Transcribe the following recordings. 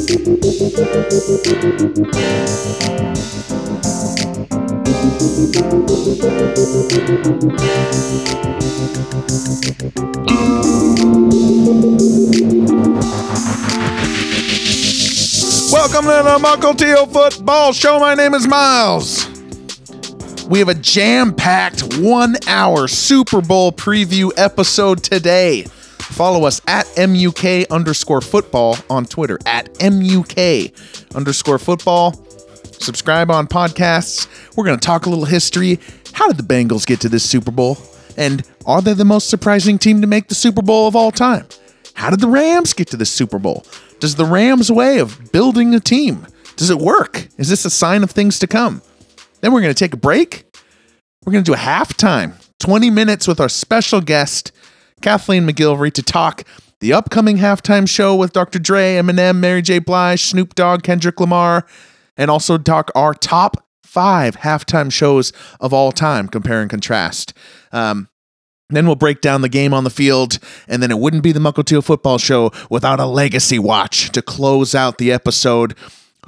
Welcome to the Mukilteo Football Show. My name is Miles. We have a jam packed one hour Super Bowl preview episode today. Follow us at MUK underscore football on Twitter, at MUK underscore football. Subscribe on podcasts. We're going to talk a little history. How did the Bengals get to this Super Bowl? And are they the most surprising team to make the Super Bowl of all time? How did the Rams get to the Super Bowl? Does the Rams' way of building a team, does it work? Is this a sign of things to come? Then we're going to take a break. We're going to do a halftime, 20 minutes with our special guest, Kathleen McGilvery, to talk the upcoming halftime show with Dr. Dre, Eminem, Mary J. Blige, Snoop Dogg, Kendrick Lamar, and also talk our top five halftime shows of all time, compare and contrast. Um, then we'll break down the game on the field, and then it wouldn't be the Mukilteo football show without a legacy watch to close out the episode.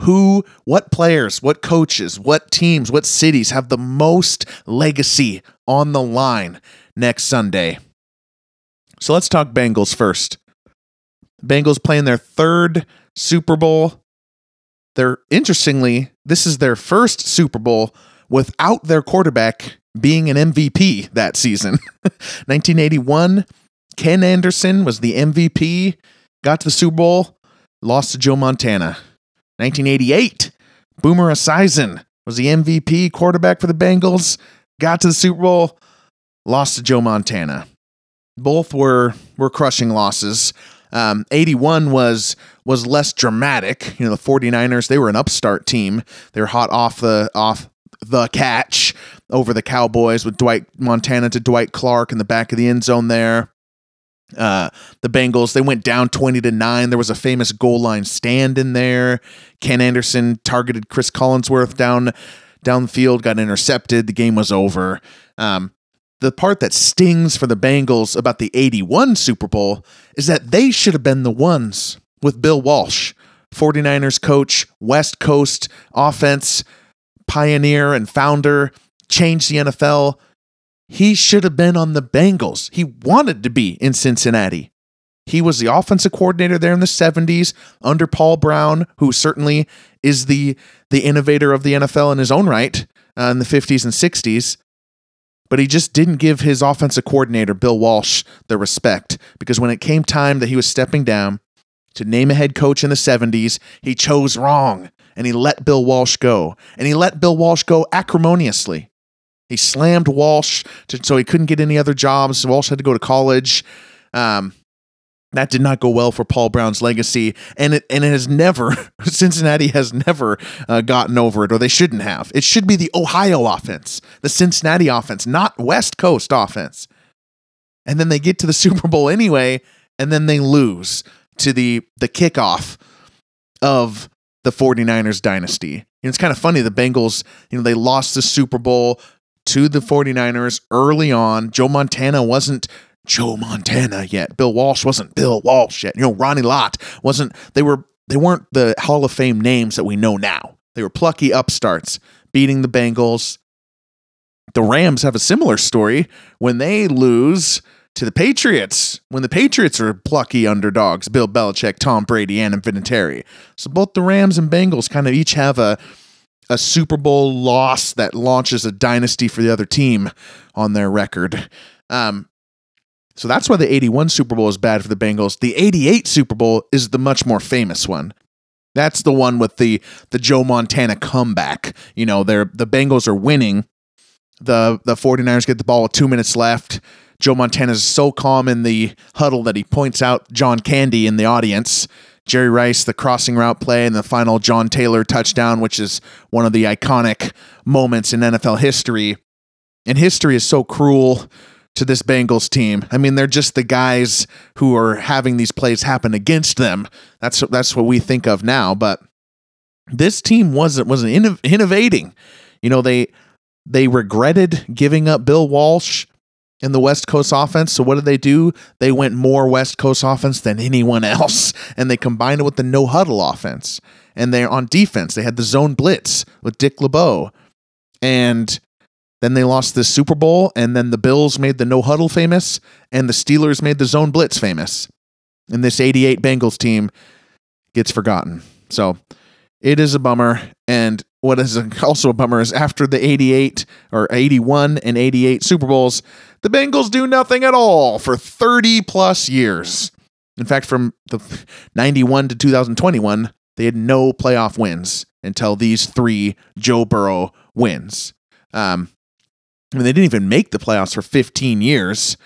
Who, what players, what coaches, what teams, what cities have the most legacy on the line next Sunday? So let's talk Bengals first. Bengals playing their third Super Bowl. They're interestingly, this is their first Super Bowl without their quarterback being an MVP that season. 1981, Ken Anderson was the MVP, got to the Super Bowl, lost to Joe Montana. 1988, Boomer Esiason was the MVP quarterback for the Bengals, got to the Super Bowl, lost to Joe Montana. Both were were crushing losses. Um, 81 was was less dramatic. You know, the 49ers, they were an upstart team. They were hot off the off the catch over the Cowboys with Dwight Montana to Dwight Clark in the back of the end zone there. Uh, the Bengals, they went down 20 to 9. There was a famous goal line stand in there. Ken Anderson targeted Chris Collinsworth down down field, got intercepted. The game was over. Um, the part that stings for the Bengals about the 81 Super Bowl is that they should have been the ones with Bill Walsh, 49ers coach, West Coast offense, pioneer and founder, changed the NFL. He should have been on the Bengals. He wanted to be in Cincinnati. He was the offensive coordinator there in the 70s under Paul Brown, who certainly is the the innovator of the NFL in his own right uh, in the 50s and 60s. But he just didn't give his offensive coordinator, Bill Walsh, the respect because when it came time that he was stepping down to name a head coach in the 70s, he chose wrong and he let Bill Walsh go. And he let Bill Walsh go acrimoniously. He slammed Walsh to, so he couldn't get any other jobs. Walsh had to go to college. Um, that did not go well for Paul Brown's legacy, and it and it has never Cincinnati has never uh, gotten over it, or they shouldn't have. It should be the Ohio offense, the Cincinnati offense, not West Coast offense. And then they get to the Super Bowl anyway, and then they lose to the the kickoff of the 49ers dynasty. And it's kind of funny the Bengals, you know, they lost the Super Bowl to the 49ers early on. Joe Montana wasn't Joe Montana yet. Bill Walsh wasn't Bill Walsh yet. You know, Ronnie Lott wasn't they were they weren't the Hall of Fame names that we know now. They were plucky upstarts beating the Bengals. The Rams have a similar story when they lose to the Patriots when the Patriots are plucky underdogs, Bill Belichick, Tom Brady, and Vinatieri. So both the Rams and Bengals kind of each have a a Super Bowl loss that launches a dynasty for the other team on their record. Um, so that's why the 81 Super Bowl is bad for the Bengals. The 88 Super Bowl is the much more famous one. That's the one with the the Joe Montana comeback. You know, they're the Bengals are winning. The the 49ers get the ball with 2 minutes left. Joe Montana is so calm in the huddle that he points out John Candy in the audience. Jerry Rice, the crossing route play, and the final John Taylor touchdown, which is one of the iconic moments in NFL history. And history is so cruel to this Bengals team. I mean, they're just the guys who are having these plays happen against them. That's that's what we think of now, but this team wasn't wasn't innov- innovating. You know, they they regretted giving up Bill Walsh in the West Coast offense. So what did they do? They went more West Coast offense than anyone else, and they combined it with the no huddle offense. And they're on defense. They had the zone blitz with Dick LeBeau, and then they lost the Super Bowl, and then the Bills made the no huddle famous, and the Steelers made the zone blitz famous. And this 88 Bengals team gets forgotten. So it is a bummer. And what is also a bummer is after the 88 or 81 and 88 Super Bowls, the Bengals do nothing at all for 30 plus years. In fact, from the 91 to 2021, they had no playoff wins until these three Joe Burrow wins. Um, I mean, they didn't even make the playoffs for 15 years.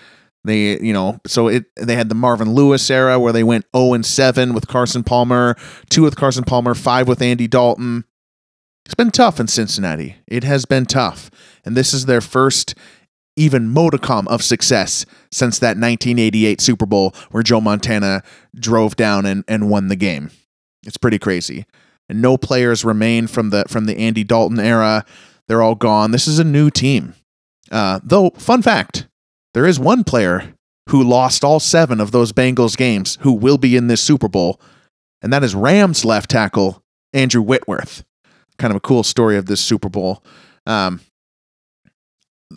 They, you know, so it they had the Marvin Lewis era where they went 0 and 7 with Carson Palmer, 2 with Carson Palmer, 5 with Andy Dalton. It's been tough in Cincinnati. It has been tough. And this is their first even modicum of success since that 1988 Super Bowl where Joe Montana drove down and, and won the game. It's pretty crazy. And no players remain from the from the Andy Dalton era. They're all gone. This is a new team. Uh, though, fun fact, there is one player who lost all seven of those Bengals games who will be in this Super Bowl, and that is Rams left tackle Andrew Whitworth. Kind of a cool story of this Super Bowl. Um,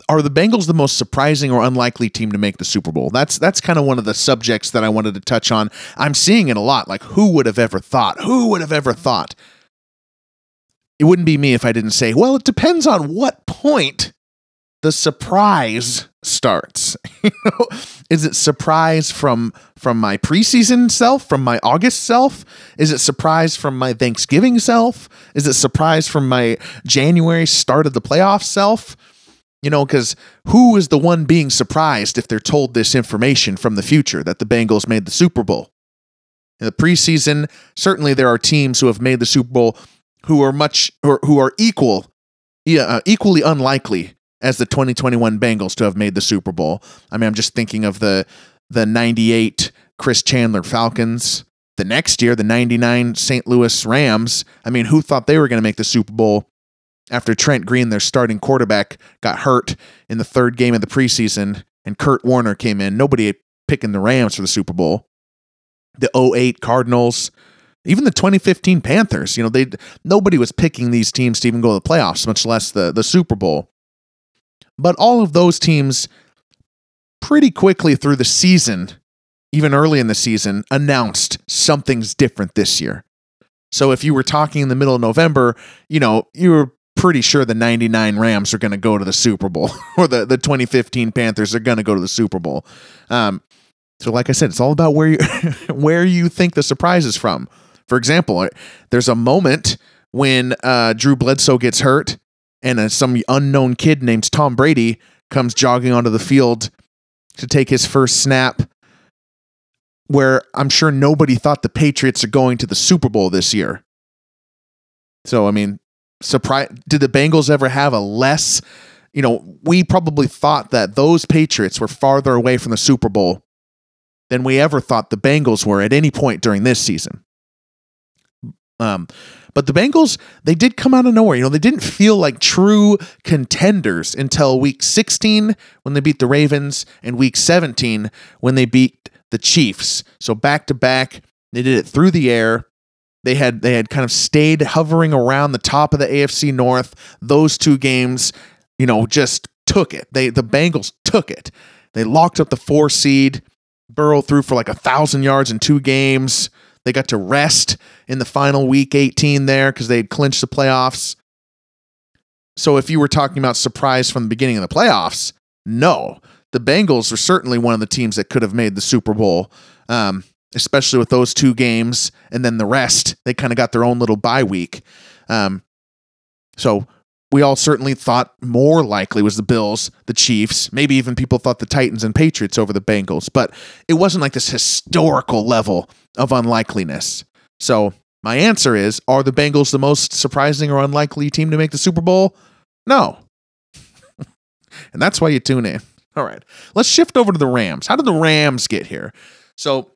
are the Bengals the most surprising or unlikely team to make the Super Bowl? That's that's kind of one of the subjects that I wanted to touch on. I'm seeing it a lot. Like, who would have ever thought? Who would have ever thought? It wouldn't be me if I didn't say, well, it depends on what point the surprise starts. is it surprise from from my preseason self, from my August self? Is it surprise from my Thanksgiving self? Is it surprise from my January start of the playoff self? You know, because who is the one being surprised if they're told this information from the future that the Bengals made the Super Bowl? In the preseason, certainly there are teams who have made the Super Bowl who are much or who are equal, yeah, uh, equally unlikely as the 2021 Bengals to have made the Super Bowl. I mean, I'm just thinking of the the 98 Chris Chandler Falcons. The next year, the 99 St. Louis Rams. I mean, who thought they were going to make the Super Bowl after Trent Green, their starting quarterback, got hurt in the third game of the preseason and Kurt Warner came in? Nobody picking the Rams for the Super Bowl. The 08 Cardinals, even the 2015 Panthers, you know, they nobody was picking these teams to even go to the playoffs, much less the, the Super Bowl. But all of those teams, pretty quickly through the season, even early in the season, announced something's different this year. So if you were talking in the middle of November, you know, you were pretty sure the 99 Rams are going to go to the Super Bowl or the, the 2015 Panthers are going to go to the Super Bowl. Um, so like I said, it's all about where you where you think the surprise is from. For example, there's a moment when uh, Drew Bledsoe gets hurt and uh, some unknown kid named Tom Brady comes jogging onto the field to take his first snap. Where I'm sure nobody thought the Patriots are going to the Super Bowl this year. So, I mean, surprise did the Bengals ever have a less, you know, we probably thought that those Patriots were farther away from the Super Bowl than we ever thought the Bengals were at any point during this season. Um, but the Bengals, they did come out of nowhere. You know, they didn't feel like true contenders until week 16 when they beat the Ravens and week 17 when they beat the Chiefs. So back to back, they did it through the air. They had they had kind of stayed hovering around the top of the AFC North. Those two games, you know, just took it. They the Bengals took it. They locked up the four seed. Burrow threw for like a thousand yards in two games. They got to rest in the final week 18 there because they had clinched the playoffs. So if you were talking about surprise from the beginning of the playoffs, no. The Bengals were certainly one of the teams that could have made the Super Bowl, um, especially with those two games. And then the rest, they kind of got their own little bye week. Um, so we all certainly thought more likely was the Bills, the Chiefs, maybe even people thought the Titans and Patriots over the Bengals, but it wasn't like this historical level of unlikeliness. So, my answer is Are the Bengals the most surprising or unlikely team to make the Super Bowl? No. and that's why you tune in. All right, let's shift over to the Rams. How did the Rams get here? So,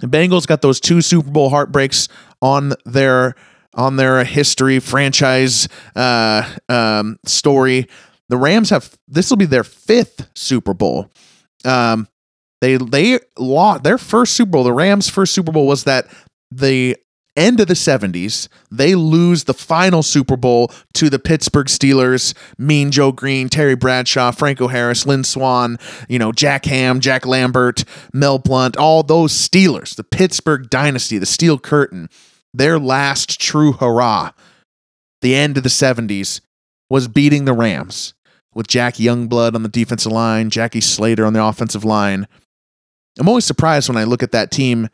the Bengals got those two Super Bowl heartbreaks on their on their history franchise uh, um, story. The Rams have this will be their fifth Super Bowl. Um, they they lost their first Super Bowl. The Rams' first Super Bowl was that the end of the 70s, they lose the final Super Bowl to the Pittsburgh Steelers, Mean Joe Greene Terry Bradshaw, Franco Harris, Lynn Swann, you know, Jack Ham, Jack Lambert, Mel Blount all those Steelers, the Pittsburgh dynasty, the Steel Curtain, their last true hurrah, the end of the 70s, was beating the Rams with Jack Youngblood on the defensive line, Jackie Slater on the offensive line. I'm always surprised when I look at that team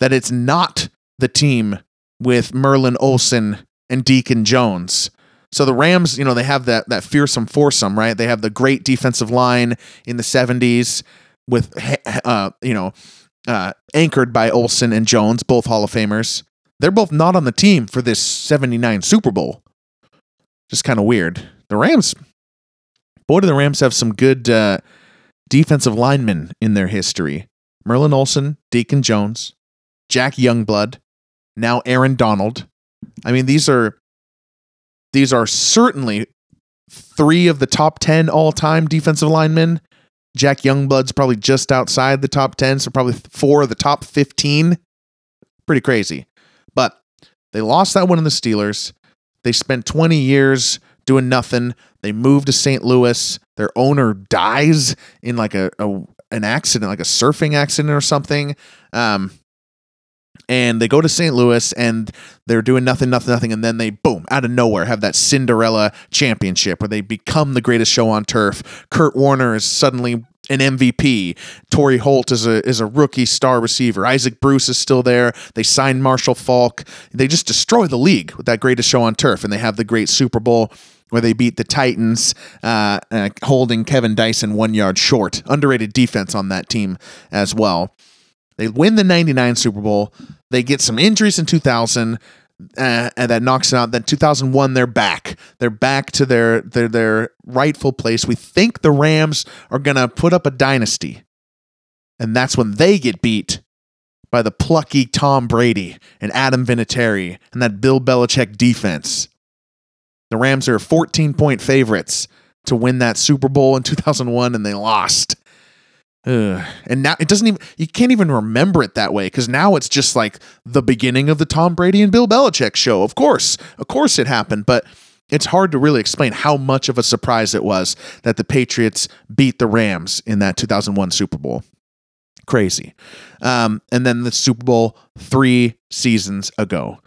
that it's not the team with Merlin Olsen and Deacon Jones. So the Rams, you know, they have that that fearsome foursome, right? They have the great defensive line in the 70s with uh, you know, uh, anchored by Olsen and Jones, both Hall of Famers. They're both not on the team for this 79 Super Bowl. Just kind of weird. The Rams boy do the Rams have some good uh, defensive linemen in their history. Merlin Olsen, Deacon Jones, Jack Youngblood, now Aaron Donald. I mean, these are these are certainly three of the top 10 all-time defensive linemen. Jack Youngblood's probably just outside the top 10, so probably four of the top 15. Pretty crazy. They lost that one in the Steelers. They spent 20 years doing nothing. They moved to St. Louis. Their owner dies in like a, a an accident, like a surfing accident or something. Um, and they go to St. Louis and they're doing nothing, nothing, nothing, and then they boom out of nowhere have that Cinderella championship where they become the greatest show on turf. Kurt Warner is suddenly an MVP. Torry Holt is a is a rookie star receiver. Isaac Bruce is still there. They signed Marshall Faulk. They just destroy the league with that greatest show on turf, and they have the great Super Bowl where they beat the Titans, uh, uh, holding Kevin Dyson one yard short. Underrated defense on that team as well. They win the 99 Super Bowl. They get some injuries in 2000. Uh, and that knocks it out. Then 2001, they're back. They're back to their their their rightful place. We think the Rams are gonna put up a dynasty, and that's when they get beat by the plucky Tom Brady and Adam Vinatieri and that Bill Belichick defense. The Rams are 14 point favorites to win that Super Bowl in 2001, and they lost. Ugh. And now it doesn't even, you can't even remember it that way because now it's just like the beginning of the Tom Brady and Bill Belichick show. Of course, of course it happened, but it's hard to really explain how much of a surprise it was that the Patriots beat the Rams in that 2001 Super Bowl. Crazy. Um, and then the Super Bowl three seasons ago.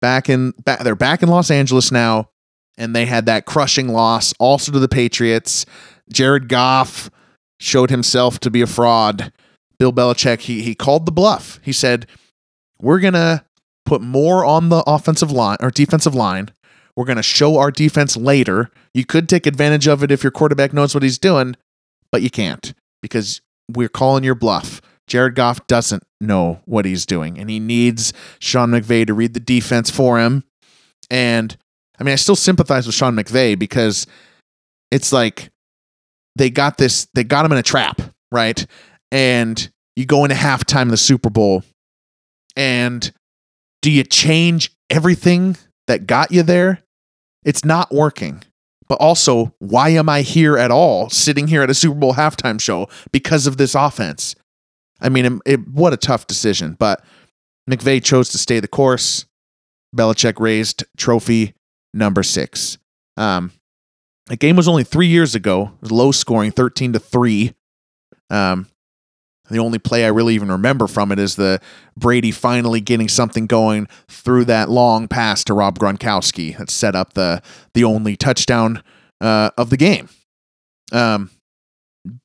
Back in, back, they're back in Los Angeles now, and they had that crushing loss also to the Patriots. Jared Goff showed himself to be a fraud. Bill Belichick, he, he called the bluff. He said, We're going to put more on the offensive line or defensive line. We're going to show our defense later. You could take advantage of it if your quarterback knows what he's doing, but you can't because we're calling your bluff. Jared Goff doesn't know what he's doing, and he needs Sean McVay to read the defense for him. And I mean, I still sympathize with Sean McVay because it's like they got this, they got him in a trap, right? And you go into halftime of the Super Bowl, and do you change everything that got you there? It's not working. But also, why am I here at all, sitting here at a Super Bowl halftime show because of this offense? I mean, it, it, what a tough decision. But McVay chose to stay the course. Belichick raised trophy number six. Um, the game was only three years ago. It was low scoring, thirteen to three. Um, the only play I really even remember from it is the Brady finally getting something going through that long pass to Rob Gronkowski that set up the the only touchdown uh, of the game. Um,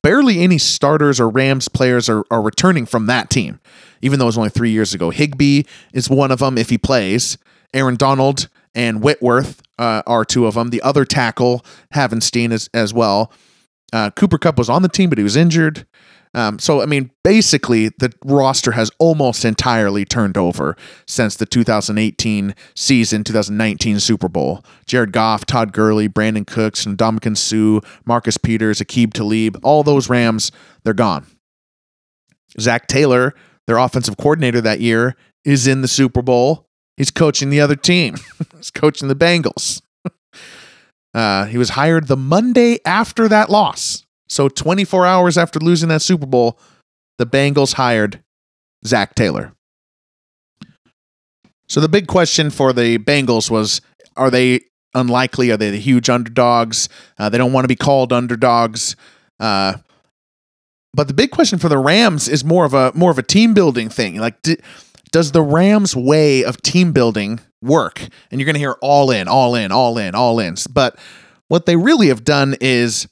barely any starters or Rams players are, are returning from that team, even though it was only three years ago. Higbee is one of them if he plays. Aaron Donald and Whitworth uh, are two of them. The other tackle, Havenstein, as, as well. Uh, Cooper Kupp was on the team, but he was injured. Um, so, I mean, basically, the roster has almost entirely turned over since the 2018 season, 2019 Super Bowl. Jared Goff, Todd Gurley, Brandin Cooks, and Ndamukong Suh, Marcus Peters, Aqib Talib, all those Rams, they're gone. Zac Taylor, their offensive coordinator that year, is in the Super Bowl. He's coaching the other team. He's coaching the Bengals. Uh, he was hired the Monday after that loss. So 24 hours after losing that Super Bowl, the Bengals hired Zac Taylor. So the big question for the Bengals was are they unlikely? Are they the huge underdogs? Uh, they don't want to be called underdogs. Uh, but the big question for the Rams is more of a more of a team building thing. Like, d- does the Rams' way of team building work? And you're going to hear all in, all in, all in, all in. But what they really have done is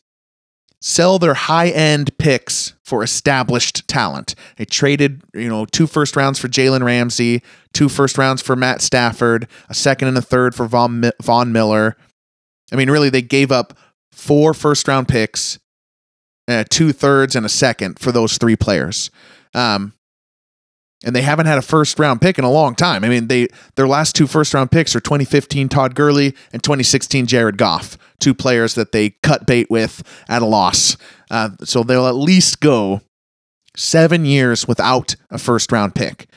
sell their high end picks for established talent. They traded, you know, two first rounds for Jalen Ramsey, two first rounds for Matt Stafford, a second and a third for Von, Von Miller. I mean, really, they gave up four first round picks, uh, two thirds, and a second for those three players. Um, and they haven't had a first round pick in a long time. I mean, they their last two first round picks are 2015 Todd Gurley and 2016 Jared Goff, two players that they cut bait with at a loss. Uh, so they'll at least go seven years without a first round pick.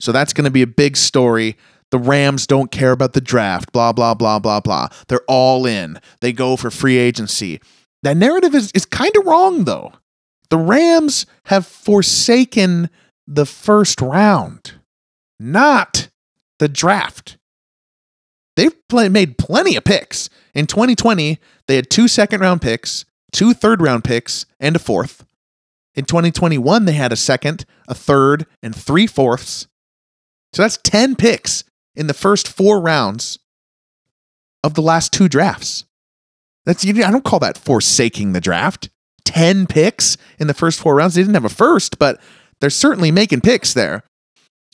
So that's going to be a big story. The Rams don't care about the draft, blah, blah, blah, blah, blah. They're all in. They go for free agency. That narrative is, is kind of wrong, though. The Rams have forsaken the first round, not the draft. They've play, made plenty of picks. In 2020, they had two second round picks, two third round picks, and a fourth. In 2021, they had a second, a third, and three fourths. So that's 10 picks in the first four rounds of the last two drafts. That's I don't call that forsaking the draft. 10 picks in the first four rounds. They didn't have a first, but they're certainly making picks there.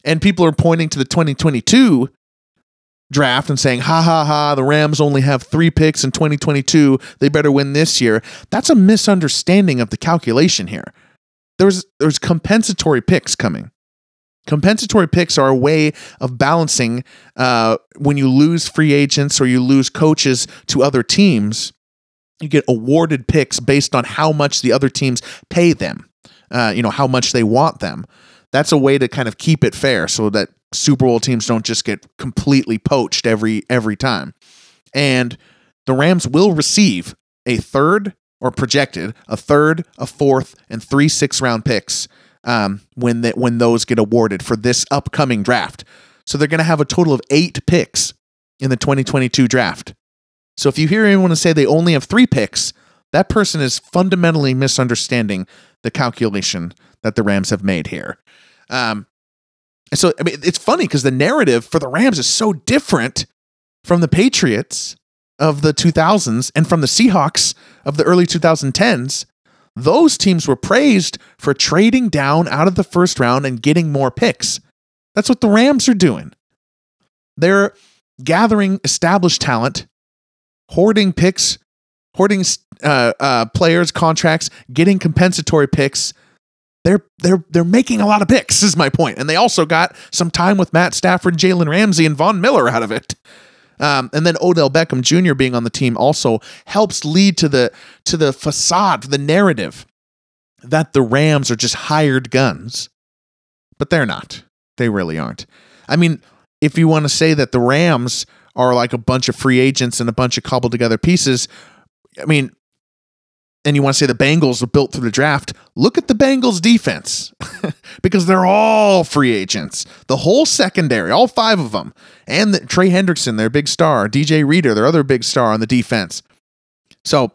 And people are pointing to the 2022 draft and saying, ha ha ha, the Rams only have three picks in 2022. They better win this year. That's a misunderstanding of the calculation here. There's, there's compensatory picks coming. Compensatory picks are a way of balancing uh, when you lose free agents or you lose coaches to other teams. You get awarded picks based on how much the other teams pay them uh, you know, how much they want them. That's a way to kind of keep it fair so that Super Bowl teams don't just get completely poached every every time. And the Rams will receive a third or projected a third, a fourth, and three six round picks um, when that when those get awarded for this upcoming draft. So they're going to have a total of eight picks in the 2022 draft. So if you hear anyone say they only have three picks, that person is fundamentally misunderstanding the calculation that the Rams have made here. Um, so I mean, it's funny because the narrative for the Rams is so different from the Patriots of the 2000s and from the Seahawks of the early 2010s. Those teams were praised for trading down out of the first round and getting more picks. That's what the Rams are doing. They're gathering established talent, hoarding picks, hoarding uh, uh, players contracts, getting compensatory picks. They're they're they're making a lot of picks. Is my point, and they also got some time with Matt Stafford, Jalen Ramsey, and Von Miller out of it. Um, and then Odell Beckham Jr. being on the team also helps lead to the to the facade, the narrative that the Rams are just hired guns, but they're not. They really aren't. I mean, if you want to say that the Rams are like a bunch of free agents and a bunch of cobbled together pieces, I mean, and you want to say the Bengals are built through the draft, look at the Bengals defense because they're all free agents. The whole secondary, all five of them, and the, Trey Hendrickson, their big star, DJ Reader, their other big star on the defense. So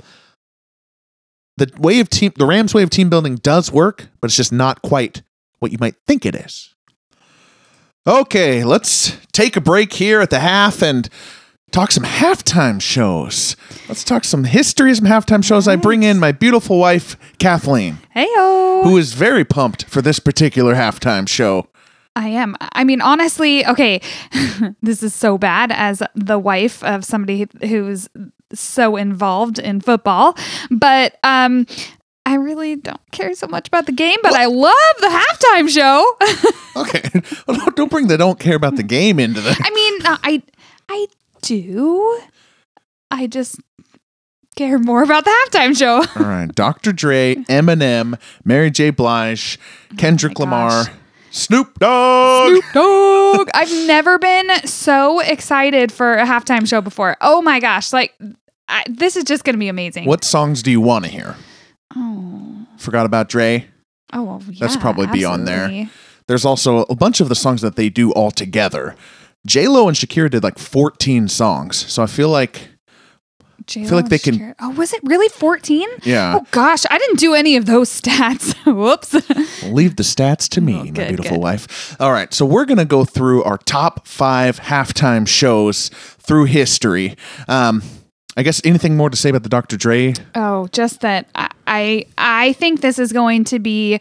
the way of team, the Rams' way of team building does work, but it's just not quite what you might think it is. Okay, let's take a break here at the half and talk some halftime shows. Let's talk some history some halftime shows. I bring in my beautiful wife, Kathleen. Heyo. Who is very pumped for this particular halftime show. I am. I mean, honestly, okay, this is so bad as the wife of somebody who's so involved in football, but um I really don't care so much about the game, but what? I love the halftime show. okay, well, don't bring the don't care about the game into the. I mean, I I do. I just care more about the halftime show. All right. Dr. Dre, Eminem, Mary J. Blige, oh Kendrick oh Lamar. Snoop Dogg. Snoop Dogg. I've never been so excited for a halftime show before. Oh my gosh. Like I, this is just going to be amazing. What songs do you want to hear? Oh, Forgot about Dre. oh, well, yeah, That's probably be on there. There's also a bunch of the songs that they do all together. J Lo and Shakira did like 14 songs, so I feel like J.Lo like they can- Shakira- Oh, was it really 14? yeah. Oh gosh, I didn't do any of those stats. Whoops. Leave the stats to me, Oh, my beautiful good. wife. All right, so we're gonna go through our top five halftime shows through history. Um, I guess anything more to say about the Dr. Dre? Oh, just that I I, I think this is going to be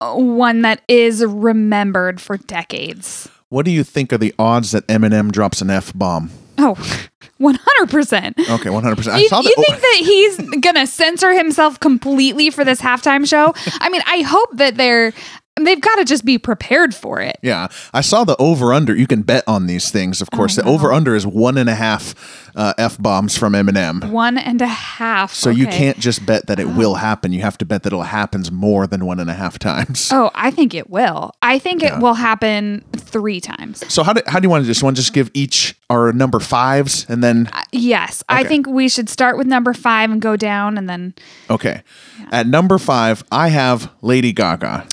one that is remembered for decades. What do you think are the odds that Eminem drops an F bomb? Oh, 100%. Okay, 100. percent I You, saw you that. think that he's gonna censor himself completely for this halftime show? I mean, I hope that they're they've got to just be prepared for it. Yeah, I saw the over under. You can bet on these things, of course. Oh, the over under is one and a half uh, f bombs from Eminem. One and a half. So you can't just bet that it will happen. You have to bet that it happens more than one and a half times. Oh, I think it will. I think Yeah. it will happen three times. So how do how do you want to just want to just give each our number fives and then Uh, Yes, I think we should start with number five and go down, and then. okay. At number five, I have Lady Gaga.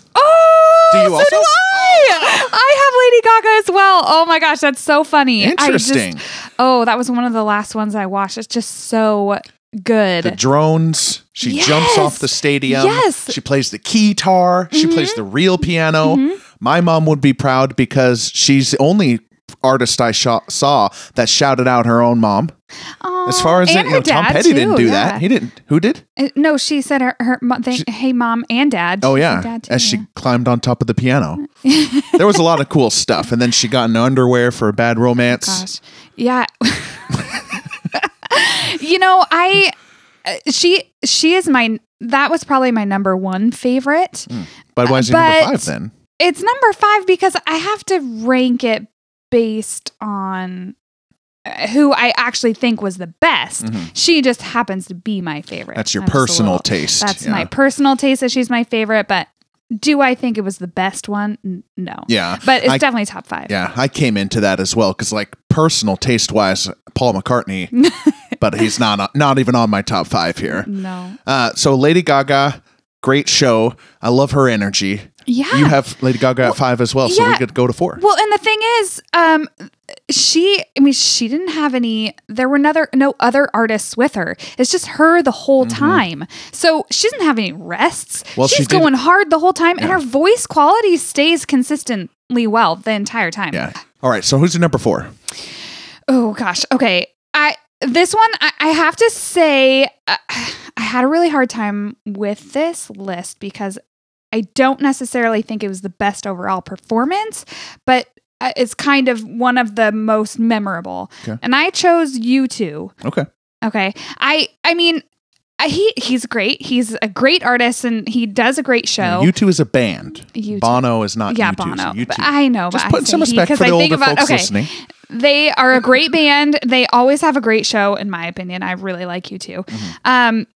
Do you so also? do I. I have Lady Gaga as well. Oh my gosh, that's so funny. I just- Interesting. oh, that was one of the last ones I watched. It's just so good. The drones. She jumps off the stadium. Yes. Mm-hmm. She plays the keytar. She plays the real piano. My mom would be proud because she's only artist I sho- saw that shouted out her own mom. Aw, As far as it, you know, Tom Petty didn't do yeah. that. He didn't. Who did? Uh, No, she said her, her they, hey mom and dad. Oh yeah, dad too, as she yeah. climbed on top of the piano. there was a lot of cool stuff, and then she got in underwear for a bad romance. Gosh, yeah. you know, I uh, she she is my that was probably my number one favorite. But why is it number five then? It's number five because I have to rank it based on uh, who I actually think was the best. She just happens to be my favorite. Mm-hmm. That's your personal taste. That's yeah. my personal taste that she's my favorite, but do I think it was the best one? No. Yeah, But it's I- definitely top five. Yeah, I came into that as well because, like, personal taste wise, Paul McCartney, but he's not not even on my top five here. No. Uh, so Lady Gaga, great show. I love her energy. Yeah. You have Lady Gaga at five as well, so we could go to four. Well, and the thing is, um, she, I mean, she didn't have any, there were another, no other artists with her. It's just her the whole time. So she doesn't have any rests. Mm-hmm. Well, She's did- going hard the whole time, and her voice quality stays consistently well the entire time. Yeah. All right. So who's your number four? Oh gosh. Okay. I this one I, I have to say uh, I had a really hard time with this list because I don't necessarily think it was the best overall performance, but uh, it's kind of one of the most memorable. Okay. And I chose U2. Okay. Okay. I I mean he he's great. He's a great artist and he does a great show. You two is a band. U2. Bono is not. yeah, U2, so Bono. U2. But I know, Just put some say he for the I think older about- folks okay. listening. They are a great band. They always have a great show, in my opinion. I really like U2. Mm-hmm. Um,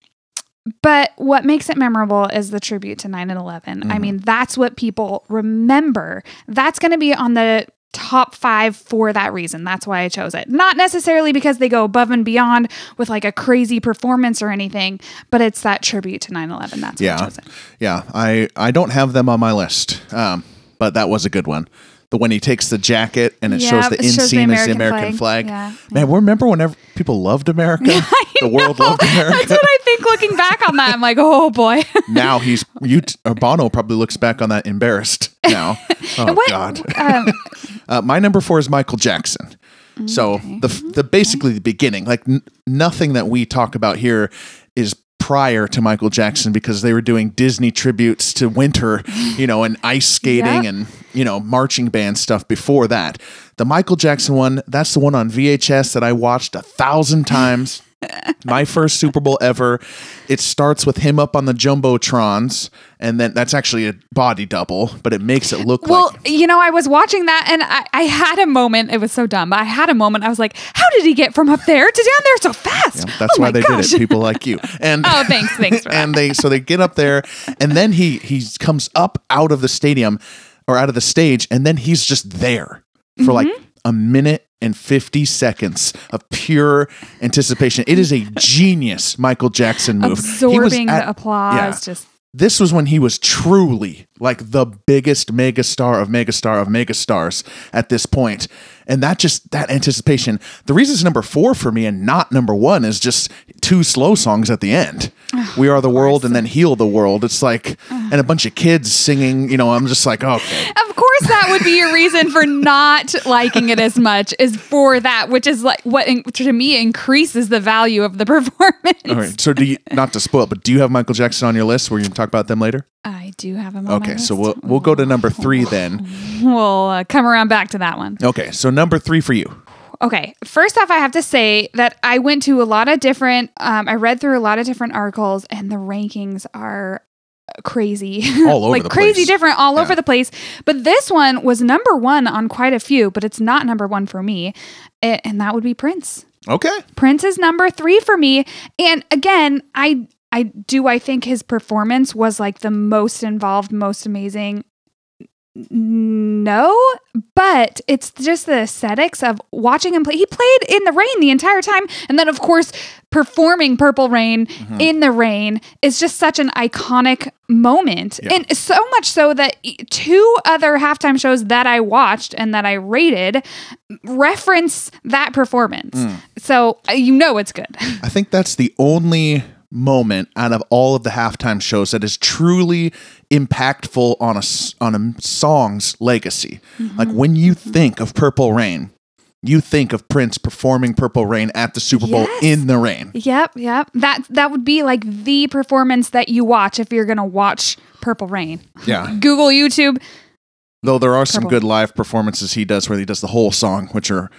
but what makes it memorable is the tribute to 9 and 11. I Mm-hmm. mean, that's what people remember. That's going to be on the top five for that reason. That's why I chose it. Not necessarily because they go above and beyond with like a crazy performance or anything, but it's that tribute to 9 11. That's why I Yeah. chose it. Yeah. I I don't have them on my list, um, but that was a good one. The when he takes the jacket and it shows the it shows the is the American flag. flag. Yeah. Man, remember whenever people loved America? the world loved America. That's what I think looking back on that. I'm like, oh boy. now he's you. Or Bono probably looks back on that embarrassed now. Oh what? God. Um, Uh, my number four is Michael Jackson. So the the basically the beginning, like n- nothing that we talk about here is prior to Michael Jackson because they were doing Disney tributes to winter, you know, and ice skating Yeah. and you know marching band stuff before that. The Michael Jackson one, that's the one on VHS that I watched a thousand times. My first Super Bowl ever. It starts with him up on the jumbotrons, and then that's actually a body double, but it makes it look like Well, like you know, I was watching that and I, I had a moment. It was so dumb, but I had a moment. I was like, how did he get from up there to down there so fast? Yeah, that's Oh why they gosh. did it. People like you. And Oh, thanks, thanks for and they so they get up there, and then he he comes up out of the stadium or out of the stage, and then he's just there for like Mm-hmm. a minute and 50 seconds of pure anticipation. It is a genius Michael Jackson move. He was Absorbing at- the applause. yeah. Just this was when he was truly like the biggest megastar of megastar of megastars at this point. point and that just that anticipation the reason it's number four for me and not number one is just two slow songs at the end we are the world and then heal the world it's like and a bunch of kids singing you know i'm just like okay Course, that would be your reason for not liking it as much is for that, which is like what in, to me increases the value of the performance. all right so do you not to spoil but do you have michael jackson on your list where you can talk about them later I do have him. On okay so we'll, we'll go to number three then we'll uh, come around back to that one. okay so number three for you Okay, first off, I have to say that I went to a lot of different. Um, I read through a lot of different articles, and the rankings are crazy, All over like crazy place. different all Yeah. over the place. But this one was number one on quite a few, but it's not number one for me, A- and that would be Prince. okay Prince is number three for me. And again, I I do I think his performance was like the most involved, most amazing. No, but it's just the aesthetics of watching him play. He played in the rain the entire time. And then, of course, performing Purple Rain Mm-hmm. in the rain is just such an iconic moment. Yeah. And so much so that two other halftime shows that I watched and that I rated reference that performance. Mm. So uh, you know it's good. I think that's the only moment out of all of the halftime shows that is truly impactful on a on a song's legacy. Mm-hmm. Like when you think of Purple Rain, you think of Prince performing Purple Rain at the Super Bowl Yes. in the rain. Yep, yep. That that would be like the performance that you watch if you're gonna watch Purple Rain. Yeah. Google YouTube. Though there are some good live performances he does where he does the whole song, which are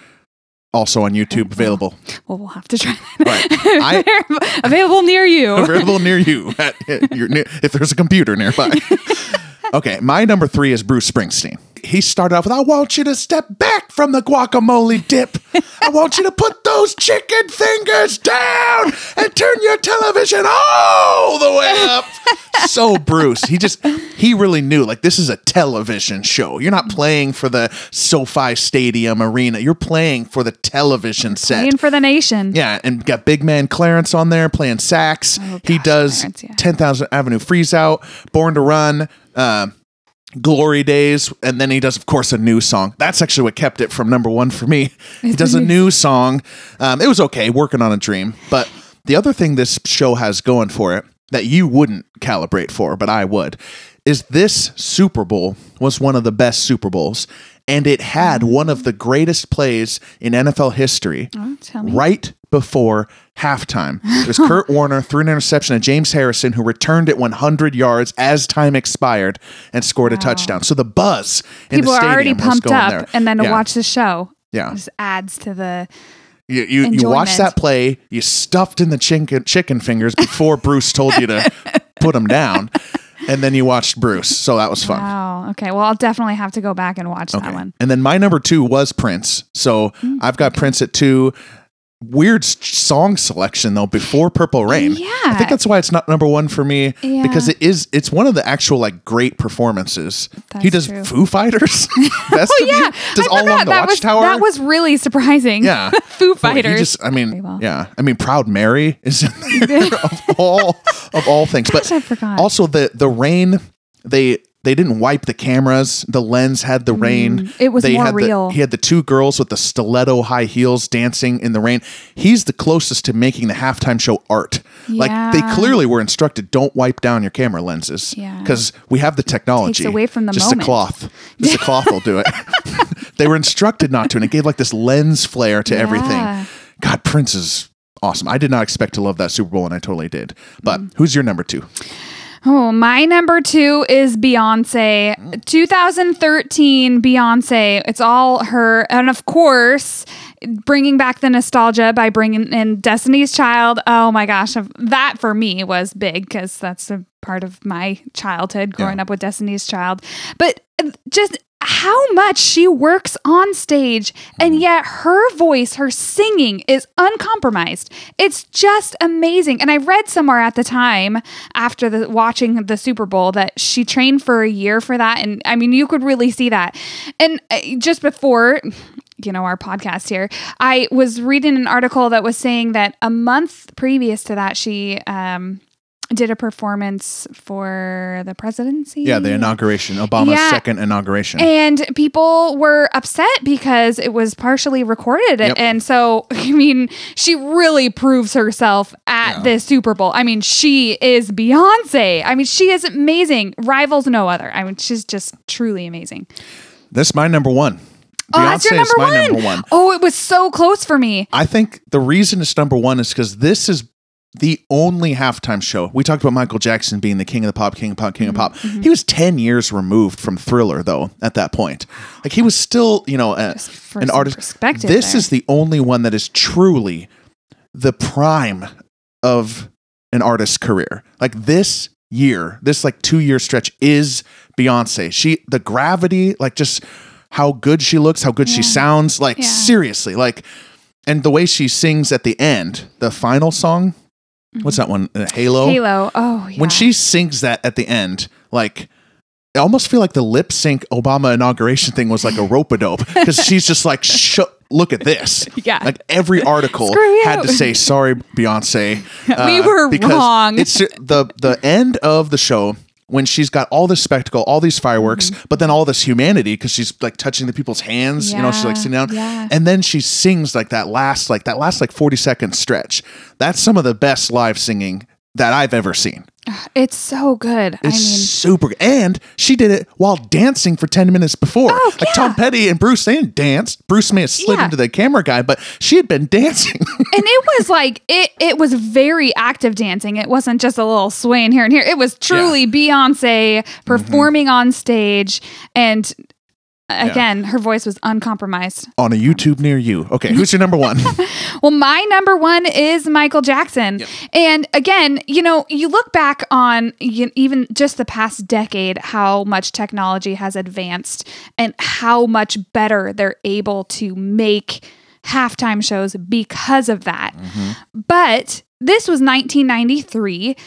also on YouTube oh, available. Well, we'll have to try All right. that. Available near you. available near you at, your, if there's a computer nearby. okay, my number three is Bruce Springsteen. He started off with, I want you to step back from the guacamole dip. I want you to put those chicken fingers down and turn your television all the way up. so Bruce, he just, he really knew like this is a television show. You're not playing for the SoFi Stadium arena. You're playing for the television set. Playing for the nation. Yeah, and got big man Clarence on there playing sax. he Oh, gosh, does Clarence, yeah. 10,000 Avenue Freeze Out, Born to Run, uh, Glory Days, and then he does, of course, a new song. That's actually what kept it from number one for me. he does a new song. Um, it was okay, working on a dream. But the other thing this show has going for it that you wouldn't calibrate for, but I would, is this Super Bowl was one of the best Super Bowls. And it had mm. one of the greatest plays in NFL history Oh, right before halftime. It was Kurt Warner threw an interception at James Harrison, who returned it 100 yards as time expired and scored a touchdown. So the buzz in People the are already pumped up, there. and then to Yeah. watch the show Yeah, just adds to the. you you, you watched that play. You stuffed in the chicken chicken fingers before Bruce told you to put them down, and then you watched Bruce. So that was fun. Wow. Okay. Well, I'll definitely have to go back and watch that one. And then my number two was Prince. So Mm. I've got Prince at two. Weird song selection though before Purple Rain. Yeah. I think that's why it's not number one for me Yeah. because it is. It's one of the actual like great performances. he does true. Foo Fighters. Oh, Best Oh yeah, Does I all along the that was that was really surprising. yeah. Foo Fighters. just. I mean, well. yeah. I mean, Proud Mary is in there of all of all things. Gosh, but also the the rain. They they didn't wipe the cameras. The lens had the rain. Mm, it was they more had the- real. he had the two girls with the stiletto high heels dancing in the rain. He's the closest to making the halftime show art. Like they clearly were instructed, don't wipe down your camera lenses. Yeah. Because we have the technology. Takes away from the Just moment. a cloth. Just a cloth will do it. they were instructed not to, and it gave like this lens flare to Yeah. everything. God, Prince is awesome. I did not expect to love that Super Bowl, and I totally did. But Mm. who's your number two? Oh, my number two is Beyonce. 2013 Beyonce. It's all her. And of course, bringing back the nostalgia by bringing in Destiny's Child. Oh my gosh. That for me was big because that's a part of my childhood growing Yeah. up with Destiny's Child. But just how much she works on stage and yet her voice her singing is uncompromised. It's just amazing. And i read somewhere at the time after the watching the super bowl that she trained for a year for that and i mean you could really see that. And uh, just before you know, our podcast here. I was reading an article that was saying that a month previous to that, she um, did a performance for the presidency. Yeah, the inauguration, Obama's Yeah. second inauguration. And people were upset because it was partially recorded. Yep. And so, I mean, she really proves herself at Yeah. this Super Bowl. I mean, she is Beyonce. I mean, she is amazing. Rivals no other. I mean, she's just truly amazing. this is my number one. Oh, that's your number is my one. number one. Oh, it was so close for me. I think the reason it's number one is because this is the only halftime show. We talked about Michael Jackson being the king of the pop, king of pop, king of pop. Mm-hmm, He was 10 years removed from Thriller, though, at that point. Like, he was still, you know, a, an artist. This there. is the only one that is truly the prime of an artist's career. Like, this year, this like two year stretch is Beyonce. She, the gravity, like, just how good she looks, how good she sounds. Like, Yeah. seriously, like, and the way she sings at the end, the final song, what's that one? Uh, Halo. Halo. Oh, yeah. When she sings that at the end, like, I almost feel like the lip sync Obama inauguration thing was like a rope a dope because she's just like, Sh- look at this. Yeah. Like every article Screw you. had to say, sorry, Beyonce. We were because wrong. It's the, the end of the show when she's got all this spectacle, all these fireworks, Mm-hmm. but then all this humanity because she's like touching the people's hands, you know, she's like sitting down. yeah. And then she sings like that last, like that last like 40 second stretch. That's some of the best live singing that I've ever seen. It's so good. I It's mean, super good. And she did it while dancing for 10 minutes before. Oh, like Tom. Petty and Bruce, they didn't dance. Bruce may have slid Yeah. into the camera guy, but she had been dancing. and it was like it it was very active dancing. It wasn't just a little swaying here and here. It was truly Beyonce mm-hmm. performing on stage and again, her voice was uncompromised. on a YouTube near you. Okay, who's your number one? Well, my number one is Michael Jackson. And again, you know, you look back on you, even just the past decade, how much technology has advanced and how much better they're able to make halftime shows because of that. Mm-hmm. But this was 1993.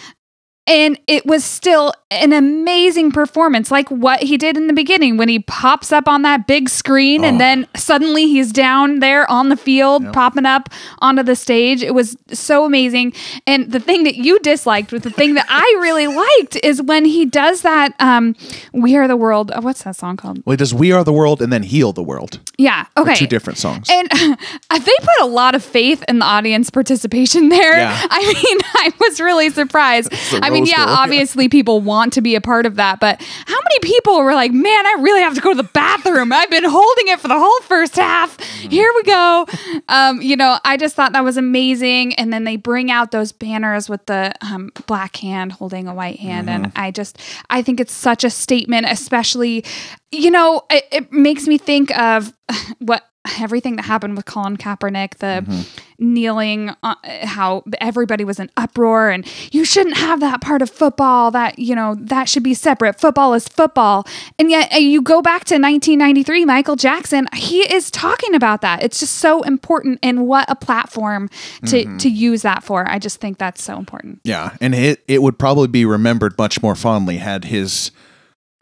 And it was still an amazing performance, like what he did in the beginning when he pops up on that big screen Oh. and then suddenly he's down there on the field, popping up onto the stage. It was so amazing. And the thing that you disliked with the thing that I really liked is when he does that um We Are the World. oh, What's that song called? Well, it does We Are the World and then Heal the World. Yeah. Okay. Two different songs. And they put a lot of faith in the audience participation there. Yeah. I mean, I was really surprised. I mean, yeah, obviously people want to be a part of that, but how many people were like, man, I really have to go to the bathroom? I've been holding it for the whole first half. Here we go. Um, you know, I just thought that was amazing. And then they bring out those banners with the um, black hand holding a white hand. And Mm-hmm. I just, I think it's such a statement, especially, you know, it, it makes me think of what everything that happened with Colin Kaepernick, the Mm-hmm. kneeling, uh, how everybody was in uproar, and you shouldn't have that part of football. That you know that should be separate. Football is football, and yet uh, you go back to 1993, Michael Jackson. He is talking about that. It's just so important, and what a platform to Mm-hmm. to use that for. I just think that's so important. yeah, and it it would probably be remembered much more fondly had his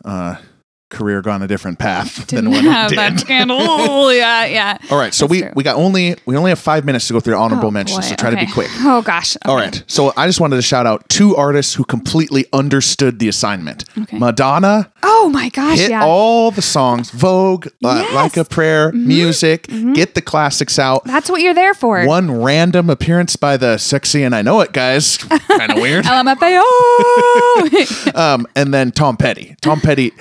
uh, career gone a different path than what have it that did. scandal. Oh, yeah, yeah. All right, so That's we true. we got only we only have five minutes to go through honorable Oh, mentions, boy. so try to Okay. be quick. Oh gosh. All right. So I just wanted to shout out two artists who completely understood the assignment. Okay. Madonna Oh my gosh. hit yeah. all the songs, Vogue, uh, Yes. Mm-hmm. Like a Prayer, music, get the classics out. That's what you're there for. One random appearance by the sexy and I know it guys, kind of weird. LMFAO. Um, and then Tom Petty. Tom Petty,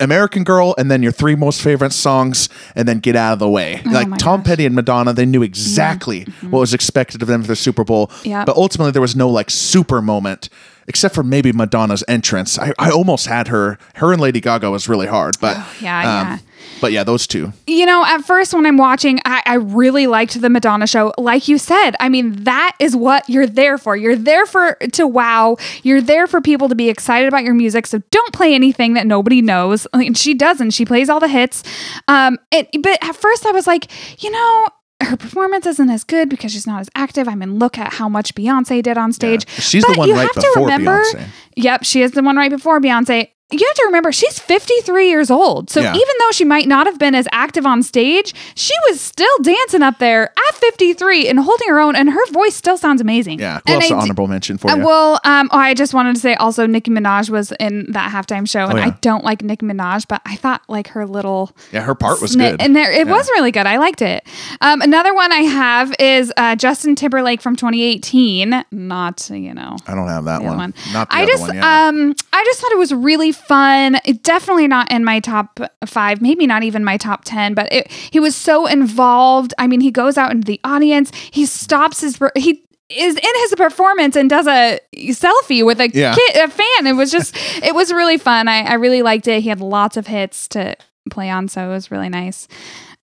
American Girl, and then your three most favorite songs, and then Get Out of the Way. like Oh my Tom gosh. Mm-hmm. Petty and Madonna, they knew exactly what was expected of them for the Super Bowl. Yep. But ultimately, there was no like super moment. Except for maybe Madonna's entrance, I, I almost had her. Her and Lady Gaga was really hard, but yeah, um, yeah. But yeah, those two. you know, at first when I'm watching, I, I really liked the Madonna show. Like you said, I mean, that is what you're there for. You're there for to wow. You're there for people to be excited about your music. So don't play anything that nobody knows. I mean, she doesn't. She plays all the hits. Um, it, but at first I was like, you know. Her performance isn't as good because she's not as active. I mean, look at how much Beyonce did on stage. She's the one you right have to before remember- Beyonce. Yep, she is the one right before Beyonce. You have to remember she's 53 years old. So Yeah. even though she might not have been as active on stage, she was still dancing up there at 53 and holding her own, and her voice still sounds amazing. Yeah. Who And else I an d- honorable mention for uh, you? well, um, oh, I just wanted to say also Nicki Minaj was in that halftime show, and Oh, yeah. I don't like Nicki Minaj, but I thought like her little yeah, her part was good. and there it Yeah. was really good. I liked it. Um, another one I have is uh, Justin Timberlake from 2018. Not you know I don't have that one. one. Not the I just one. Um I just thought it was really fun. It definitely not in my top five, maybe not even my top ten, but it, he was so involved. I mean, he goes out into the audience, he stops his he is in his performance and does a selfie with a Yeah. kid, a fan. It was just it was really fun. I, I really liked it. He had lots of hits to play on, so it was really nice.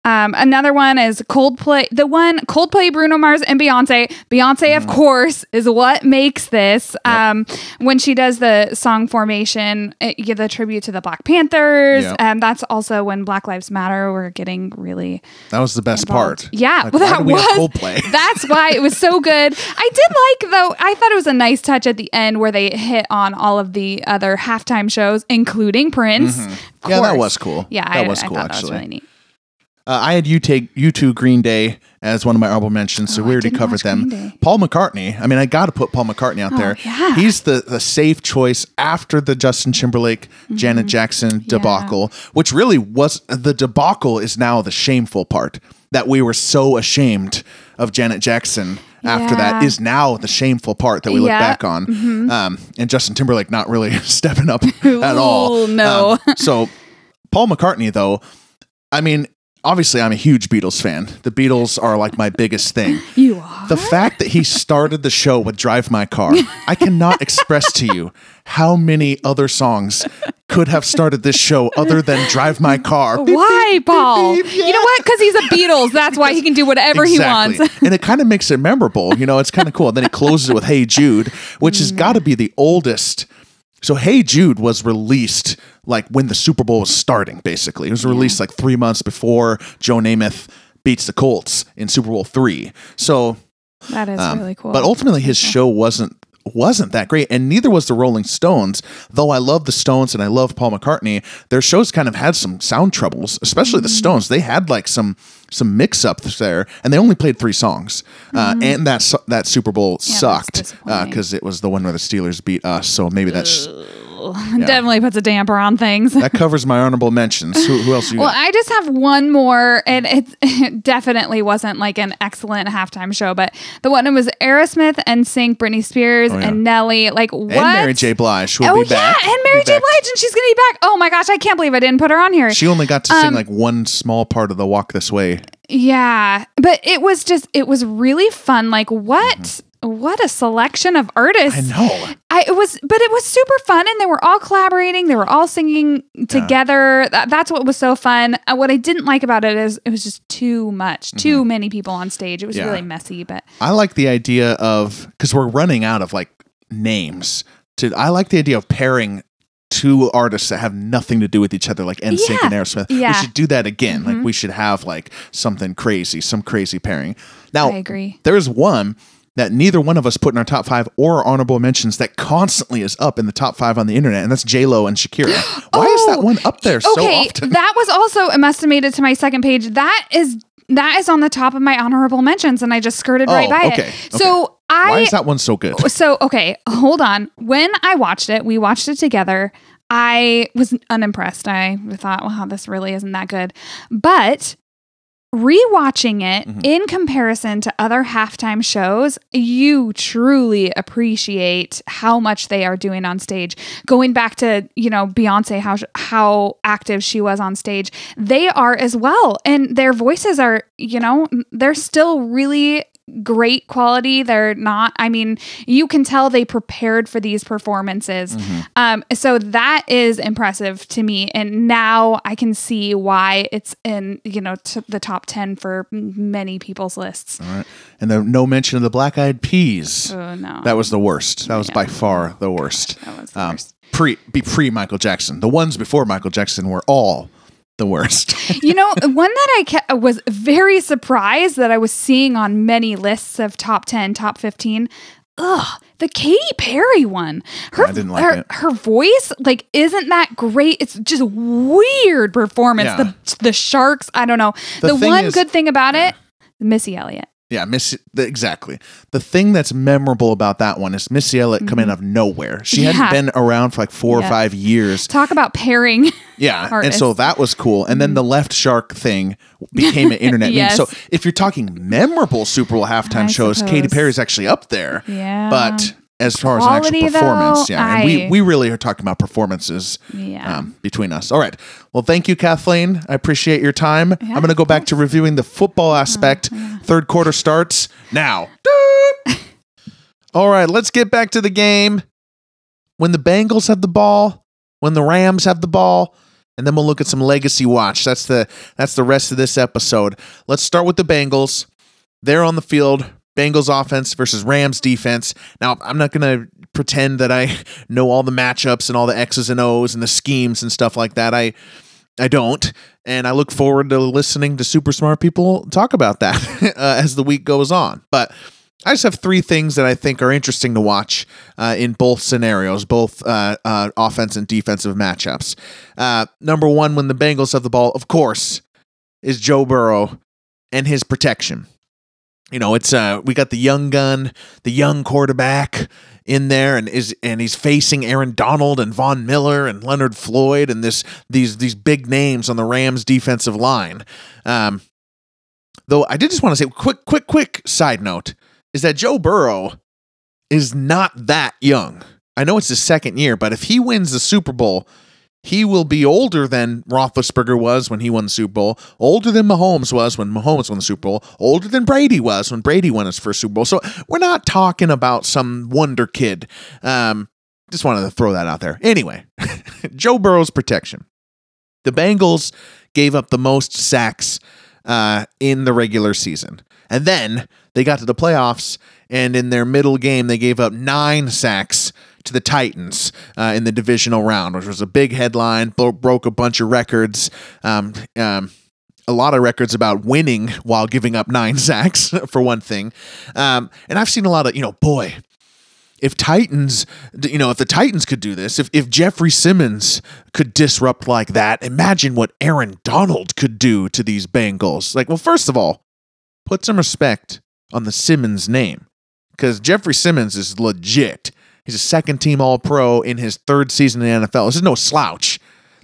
Um, another one is Coldplay. The one Coldplay, Bruno Mars, and Beyonce. Beyonce, Mm. of course, is what makes this. Um, when she does the song formation, give the tribute to the Black Panthers, Yep. and that's also when Black Lives Matter were getting really that was the best involved. part. Yeah, Like, well, that do we have was. Coldplay? That's why it was so good. I did like though. I thought it was a nice touch at the end where they hit on all of the other halftime shows, including Prince. Mm-hmm. Yeah, that was cool. Yeah, that I, was I cool that actually. was really neat. Uh, I had you take U2 Green Day as one of my honorable mentions, so Oh, we already covered them. Paul McCartney. I mean, I got to put Paul McCartney out there. Oh, yeah. He's the the safe choice after the Justin Timberlake, Janet Jackson debacle, which really was the debacle is now the shameful part that we were so ashamed of Janet Jackson. After that Yeah. is now the shameful part that we look Yeah. back on, um, and Justin Timberlake not really stepping up at all. Ooh, no. Um, so Paul McCartney, though, I mean, obviously, I'm a huge Beatles fan. The Beatles are like my biggest thing. You are. The fact that he started the show with Drive My Car, I cannot express to you how many other songs could have started this show other than Drive My Car. Beep, Why, beep, beep, Paul? beep. You know what? Because he's a Beatles. That's why he can do whatever he wants. and it kind of makes it memorable. You know, it's kind of cool. And then he closes it with Hey Jude, which has mm. got to be the oldest. So Hey Jude was released like when the Super Bowl was starting, basically. It was released like three months before Joe Namath beats the Colts in Super Bowl three. So That is um, really cool. But ultimately, his show wasn't wasn't that great, and neither was the Rolling Stones. Though I love the Stones and I love Paul McCartney, their shows kind of had some sound troubles, especially Mm. the Stones. They had like some some mix ups there, and they only played three songs. Uh, and that su- that Super Bowl Mm-hmm. sucked because it was the one where the Steelers beat us. So maybe that's Definitely puts a damper on things. that covers my honorable mentions. Who, who else? You Well, got? I just have one more, and it, it definitely wasn't like an excellent halftime show, but the one that was Aerosmith and NSYNC, Britney Spears Oh, yeah. and Nelly. Like what? and Mary J. Blige, will Oh be back. yeah, and Mary J. Blige, and she's gonna be back. Oh my gosh, I can't believe I didn't put her on here. She only got to Um, sing like one small part of the Walk This Way. Yeah, but it was just it was really fun. Like what what a selection of artists. Mm-hmm. I know. I it was but it was super fun and they were all collaborating, they were all singing together. That, that's what was so fun. Uh, what I didn't like about it is it was just too much. Too many people on stage. It was Mm-hmm. Yeah. really messy, but I like the idea of because we're running out of like names. To I like the idea of pairing two artists that have nothing to do with each other, like NSYNC Yeah. and Aerosmith. Yeah. We should do that again. Mhm. Like we should have like something crazy, some crazy pairing. Now I agree. there's one that neither one of us put in our top five or honorable mentions that constantly is up in the top five on the internet, and that's J Lo and Shakira. Why is that oh, one up there so often? that was also um, estimated to my second page. That is that is on the top of my honorable mentions, and I just skirted right Oh, by okay, it. So I Why is that one so good? Oh, so okay, hold on. When I watched it, we watched it together. I was unimpressed. I thought, wow, this really isn't that good. But rewatching it Mhm. in comparison to other halftime shows, you truly appreciate how much they are doing on stage. Going back to, you know, Beyonce how how active she was on stage, they are as well and their voices are, you know, they're still really great quality. They're not, I mean, you can tell they prepared for these performances. Um, so that is impressive to me. And now I can see why it's in, you know, t- the top 10 for many people's lists. All right. And there no mention of the Black Eyed Peas. Oh, no. That was the worst. That was by far the worst. That was the Um, worst. pre be pre Michael Jackson. The ones before Michael Jackson were all the worst. you know, one that I ca- was very surprised that I was seeing on many lists of top 10, top 15 ugh, the Katy Perry one. Her, I didn't like her, it. her voice, like, isn't that great? It's just weird performance. Yeah. The the sharks, I don't know. The The, one is- good thing about it, Missy Elliott. Yeah, Miss exactly. The thing that's memorable about that one is Missy Elliott coming out of nowhere. She hadn't Mm-hmm. Been around for like four or five years. Talk about pairing. Yeah, and so that was cool. And then the left shark thing became an internet meme. So if you're talking memorable Super Bowl halftime I shows, Katy suppose. Perry's actually up there. Yeah. But as far as an actual performance, though, yeah, and we we really are talking about performances. Yeah. Um, between us. All right. Well, thank you, Kathleen. I appreciate your time. I'm Uh-huh, going to go back to reviewing the football aspect. Third quarter starts now. All right, let's get back to the game. When the Bengals have the ball, when the Rams have the ball, and then we'll look at some legacy watch. That's the that's the rest of this episode. Let's start with the Bengals. They're on the field. Bengals offense versus Rams defense. Now, I'm not going to pretend that I know all the matchups and all the X's and O's and the schemes and stuff like that. I I don't, and I look forward to listening to super smart people talk about that uh, as the week goes on. But I just have three things that I think are interesting to watch uh, in both scenarios, both uh, uh, offense and defensive matchups. Uh, number one, when the Bengals have the ball, of course, is Joe Burrow and his protection. You know, it's uh, we got the young gun, the young quarterback in there, and is and he's facing Aaron Donald and Von Miller and Leonard Floyd and this these these big names on the Rams defensive line. Um, though I did just want to say, quick, quick, quick side note is that Joe Burrow is not that young. I know it's his second year, but if he wins the Super Bowl, he will be older than Roethlisberger was when he won the Super Bowl, older than Mahomes was when Mahomes won the Super Bowl, older than Brady was when Brady won his first Super Bowl. So we're not talking about some wonder kid. Um, just wanted to throw that out there. Anyway, Joe Burrow's protection. The Bengals gave up the most sacks uh, in the regular season. And then they got to the playoffs, and in their middle game, they gave up nine sacks to the Titans uh, in the divisional round, which was a big headline, bro- broke a bunch of records. Um, um, a lot of records about winning while giving up nine sacks, for one thing. Um, and I've seen a lot of, you know, boy, if Titans, you know, if the Titans could do this, if, if Jeffery Simmons could disrupt like that, imagine what Aaron Donald could do to these Bengals. Like, well, first of all, put some respect on the Simmons name because Jeffery Simmons is legit. He's a second team All Pro in his third season in the NFL. This is no slouch.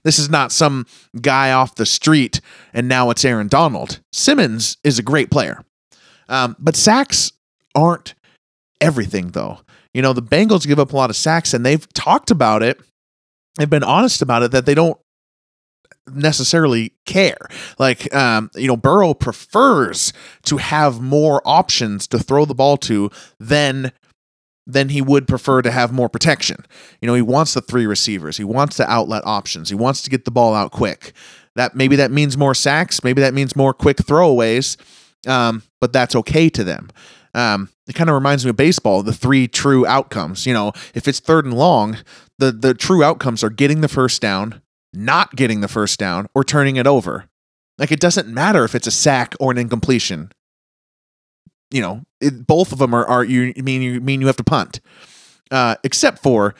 This is not some guy off the street and now it's Aaron Donald. Simmons is a great player. Um, but sacks aren't everything, though. You know, the Bengals give up a lot of sacks and they've talked about it. They've been honest about it that they don't necessarily care. Like, um, you know, Burrow prefers to have more options to throw the ball to than than he would prefer to have more protection. You know, he wants the three receivers. He wants the outlet options. He wants to get the ball out quick. That maybe that means more sacks. Maybe that means more quick throwaways. Um, but that's okay to them. Um, it kind of reminds me of baseball, the three true outcomes. You know, if it's third and long, the the true outcomes are getting the first down, not getting the first down, or turning it over. Like it doesn't matter if it's a sack or an incompletion. You know, it, both of them are, are you mean you mean you have to punt, uh, except for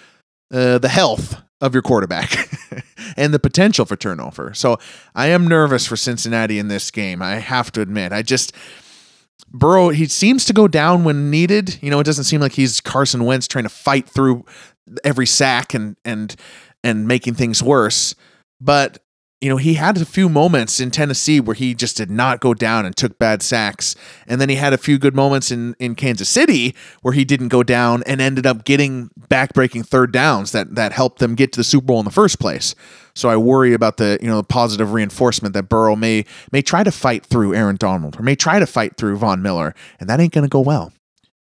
uh, the health of your quarterback and the potential for turnover. So I am nervous for Cincinnati in this game. I have to admit, I just Burrow, he seems to go down when needed. You know, it doesn't seem like he's Carson Wentz trying to fight through every sack and and and making things worse. But you know, he had a few moments in Tennessee where he just did not go down and took bad sacks. And then he had a few good moments in, in Kansas City where he didn't go down and ended up getting backbreaking third downs that that helped them get to the Super Bowl in the first place. So I worry about the, you know, the positive reinforcement that Burrow may may try to fight through Aaron Donald or may try to fight through Von Miller, and that ain't gonna go well.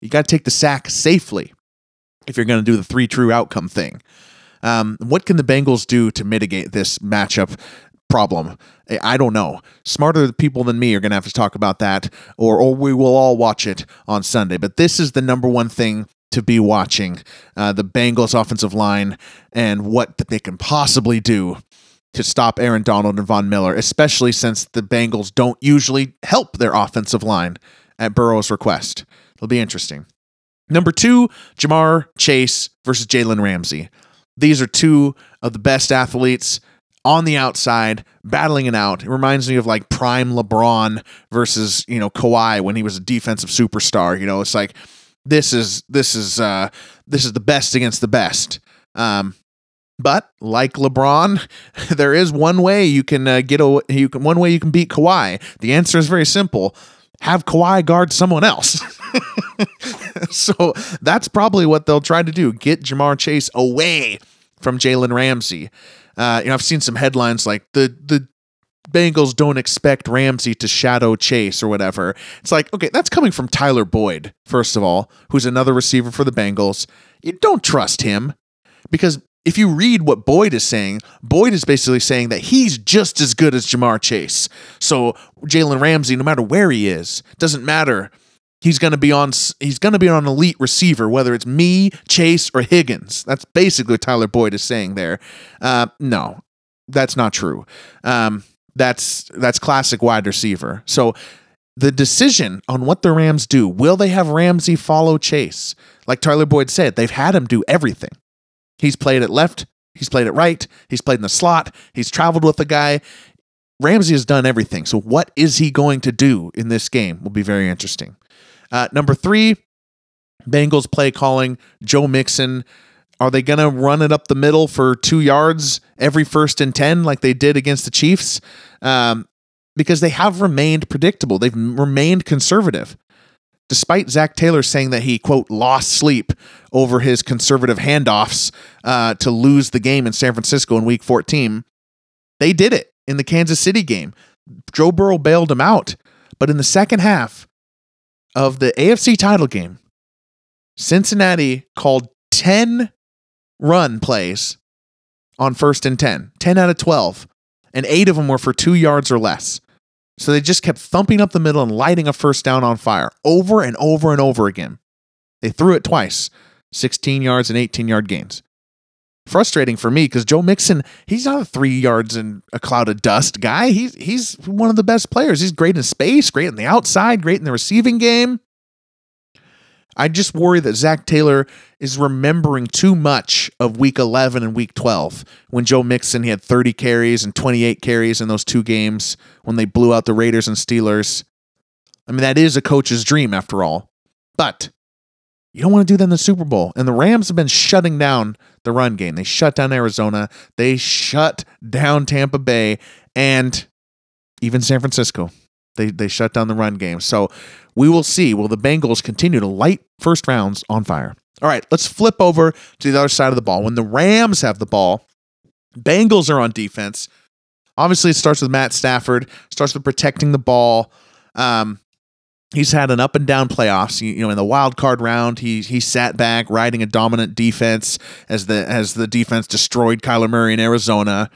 You gotta take the sack safely if you're gonna do the three true outcome thing. Um, what can the Bengals do to mitigate this matchup problem? I- don't know. Smarter people than me are going to have to talk about that, or or we will all watch it on Sunday. But this is the number one thing to be watching: uh, the Bengals' offensive line and what they can possibly do to stop Aaron Donald and Von Miller, especially since the Bengals don't usually help their offensive line at Burrow's request. It'll be interesting. Number two, Ja'Marr Chase versus Jalen Ramsey. These are two of the best athletes on the outside, battling it out. It reminds me of like prime LeBron versus, you know, Kawhi when he was a defensive superstar. You know, it's like this is this is uh this is the best against the best. Um but like LeBron, there is one way you can uh, get a you can one way you can beat Kawhi. The answer is very simple: have Kawhi guard someone else. so that's probably what they'll try to do: get Ja'Marr Chase away from Jalen Ramsey. Uh, you know, I've seen some headlines like the the Bengals don't expect Ramsey to shadow Chase or whatever. It's like, okay, that's coming from Tyler Boyd, first of all, who's another receiver for the Bengals. You don't trust him because if you read what Boyd is saying, Boyd is basically saying that he's just as good as Ja'Marr Chase. So Jalen Ramsey, no matter where he is, doesn't matter. He's going to be on. He's going to be on elite receiver, whether it's me, Chase, or Higgins. That's basically what Tyler Boyd is saying there. Uh, no, that's not true. Um, that's that's classic wide receiver. So the decision on what the Rams do, will they have Ramsey follow Chase? Like Tyler Boyd said, they've had him do everything. He's played at left, he's played at right, he's played in the slot, he's traveled with the guy. Ramsey has done everything. So, what is he going to do in this game will be very interesting. Uh, number three, Bengals play calling, Joe Mixon. Are they going to run it up the middle for two yards every first and 10 like they did against the Chiefs? Um, because they have remained predictable, they've remained conservative despite Zac Taylor saying that he, quote, lost sleep over his conservative handoffs uh, to lose the game in San Francisco in week 14, they did it in the Kansas City game. Joe Burrow bailed him out. But in the second half of the AFC title game, Cincinnati called 10 run plays on first and 10, 10 out of 12, and eight of them were for two yards or less. So they just kept thumping up the middle and lighting a first down on fire over and over and over again. They threw it twice 16 yards and 18 yard gains. Frustrating for me because Joe Mixon, he's not a three yards in a cloud of dust guy. He's, he's one of the best players. He's great in space, great in the outside, great in the receiving game. I just worry that Zac Taylor is remembering too much of week 11 and week 12 when Joe Mixon he had 30 carries and 28 carries in those two games when they blew out the Raiders and Steelers. I mean that is a coach's dream after all. But you don't want to do that in the Super Bowl. And the Rams have been shutting down the run game. They shut down Arizona, they shut down Tampa Bay and even San Francisco. They they shut down the run game. So we will see. Will the Bengals continue to light first rounds on fire? All right, let's flip over to the other side of the ball. When the Rams have the ball, Bengals are on defense. Obviously, it starts with Matt Stafford. Starts with protecting the ball. Um, he's had an up and down playoffs. You, know, in the wild card round, he he sat back, riding a dominant defense as the as the defense destroyed Kyler Murray in Arizona.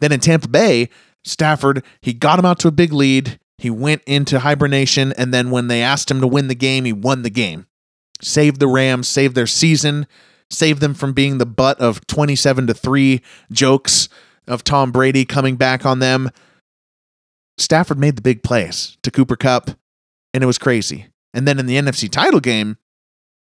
Then in Tampa Bay, Stafford he got him out to a big lead. He went into hibernation, and then when they asked him to win the game, he won the game. Saved the Rams, saved their season, saved them from being the butt of 27 to 3 jokes of Tom Brady coming back on them. Stafford made the big plays to Cooper Kupp, and it was crazy. And then in the NFC title game,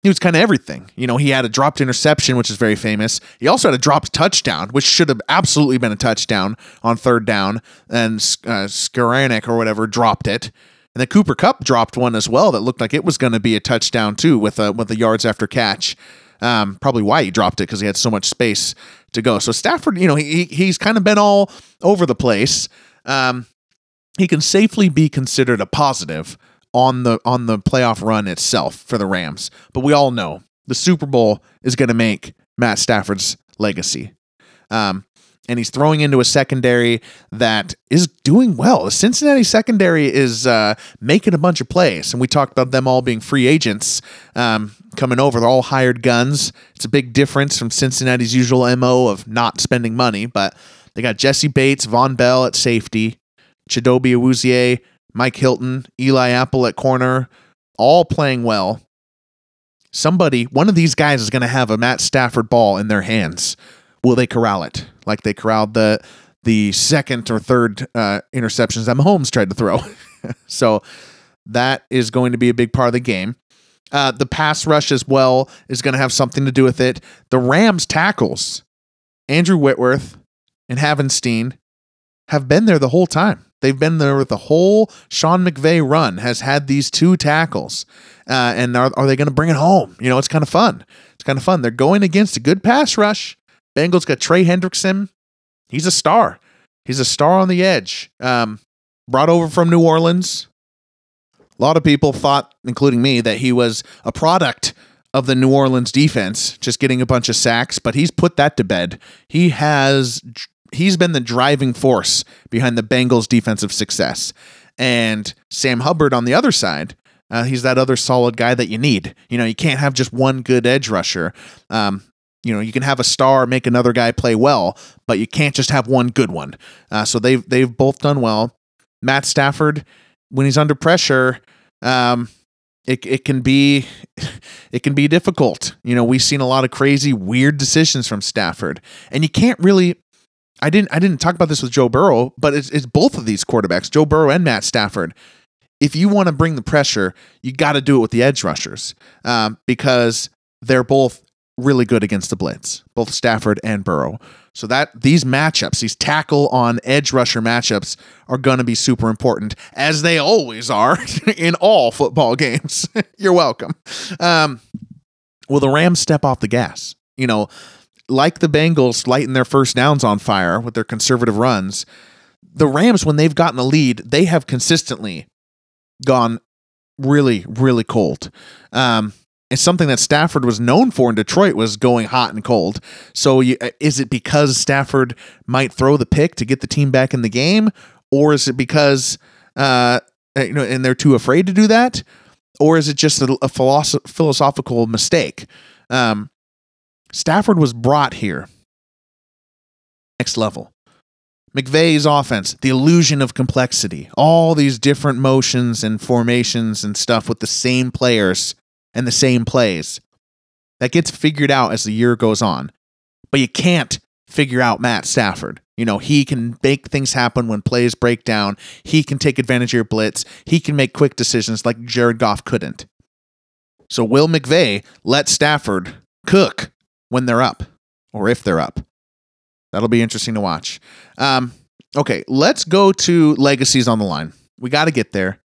he was kind of everything. You know, he had a dropped interception, which is very famous. He also had a dropped touchdown, which should have absolutely been a touchdown on third down. And uh, or whatever dropped it. And then Cooper Kupp dropped one as well that looked like it was going to be a touchdown too, with a with the yards after catch. Um, probably why he dropped it because he had so much space to go. So Stafford, you know, he he's kind of been all over the place. Um, he can safely be considered a positive on the on the playoff run itself for the Rams. But we all know the Super Bowl is going to make Matt Stafford's legacy. Um, and he's throwing into a secondary that is doing well. The Cincinnati secondary is uh, making a bunch of plays, and we talked about them all being free agents um, coming over. They're all hired guns. It's a big difference from Cincinnati's usual mo of not spending money, but they got Jessie Bates, Vonn Bell at safety, Chidobe Awuzie Mike Hilton, Eli Apple at corner, all playing well. Somebody, one of these guys is going to have a Matt Stafford ball in their hands. Will they corral it like they corralled the the second or third uh, interceptions that Mahomes tried to throw? so that is going to be a big part of the game. Uh, the pass rush as well is going to have something to do with it. The Rams tackles, Andrew Whitworth and Havenstein, have been there the whole time. They've been there with the whole Sean McVay run, has had these two tackles. Uh, and are, are they going to bring it home? You know, it's kind of fun. It's kind of fun. They're going against a good pass rush. Bengals got Trey Hendrickson. He's a star. He's a star on the edge. Um, brought over from New Orleans. A lot of people thought, including me, that he was a product of the New Orleans defense, just getting a bunch of sacks, but he's put that to bed. He has he's been the driving force behind the Bengals' defensive success. And Sam Hubbard on the other side, uh, he's that other solid guy that you need. You know, you can't have just one good edge rusher. Um, you know, you can have a star make another guy play well, but you can't just have one good one. Uh, so they've they've both done well. Matt Stafford, when he's under pressure, um, it it can be it can be difficult. You know, we've seen a lot of crazy, weird decisions from Stafford, and you can't really I didn't I didn't talk about this with Joe Burrow, but it's, it's both of these quarterbacks, Joe Burrow and Matt Stafford. If you want to bring the pressure, you got to do it with the edge rushers um, because they're both really good against the blitz, both Stafford and Burrow. So that these matchups, these tackle on edge rusher matchups, are going to be super important, as they always are in all football games. You're welcome. Um, will the Rams step off the gas? You know, like the Bengals lighting their first downs on fire with their conservative runs, the Rams, when they've gotten the lead, they have consistently gone really, really cold. Um, it's something that Stafford was known for in Detroit was going hot and cold. So you, uh, is it because Stafford might throw the pick to get the team back in the game, or is it because uh, you know and they're too afraid to do that, or is it just a, a philosoph- philosophical mistake? Um, Stafford was brought here. Next level. McVay's offense, the illusion of complexity, all these different motions and formations and stuff with the same players and the same plays. That gets figured out as the year goes on. But you can't figure out Matt Stafford. You know, he can make things happen when plays break down. He can take advantage of your blitz. He can make quick decisions like Jared Goff couldn't. So, will McVay let Stafford cook when they're up or if they're up. That'll be interesting to watch. Um, okay, let's go to legacies on the line. We got to get there.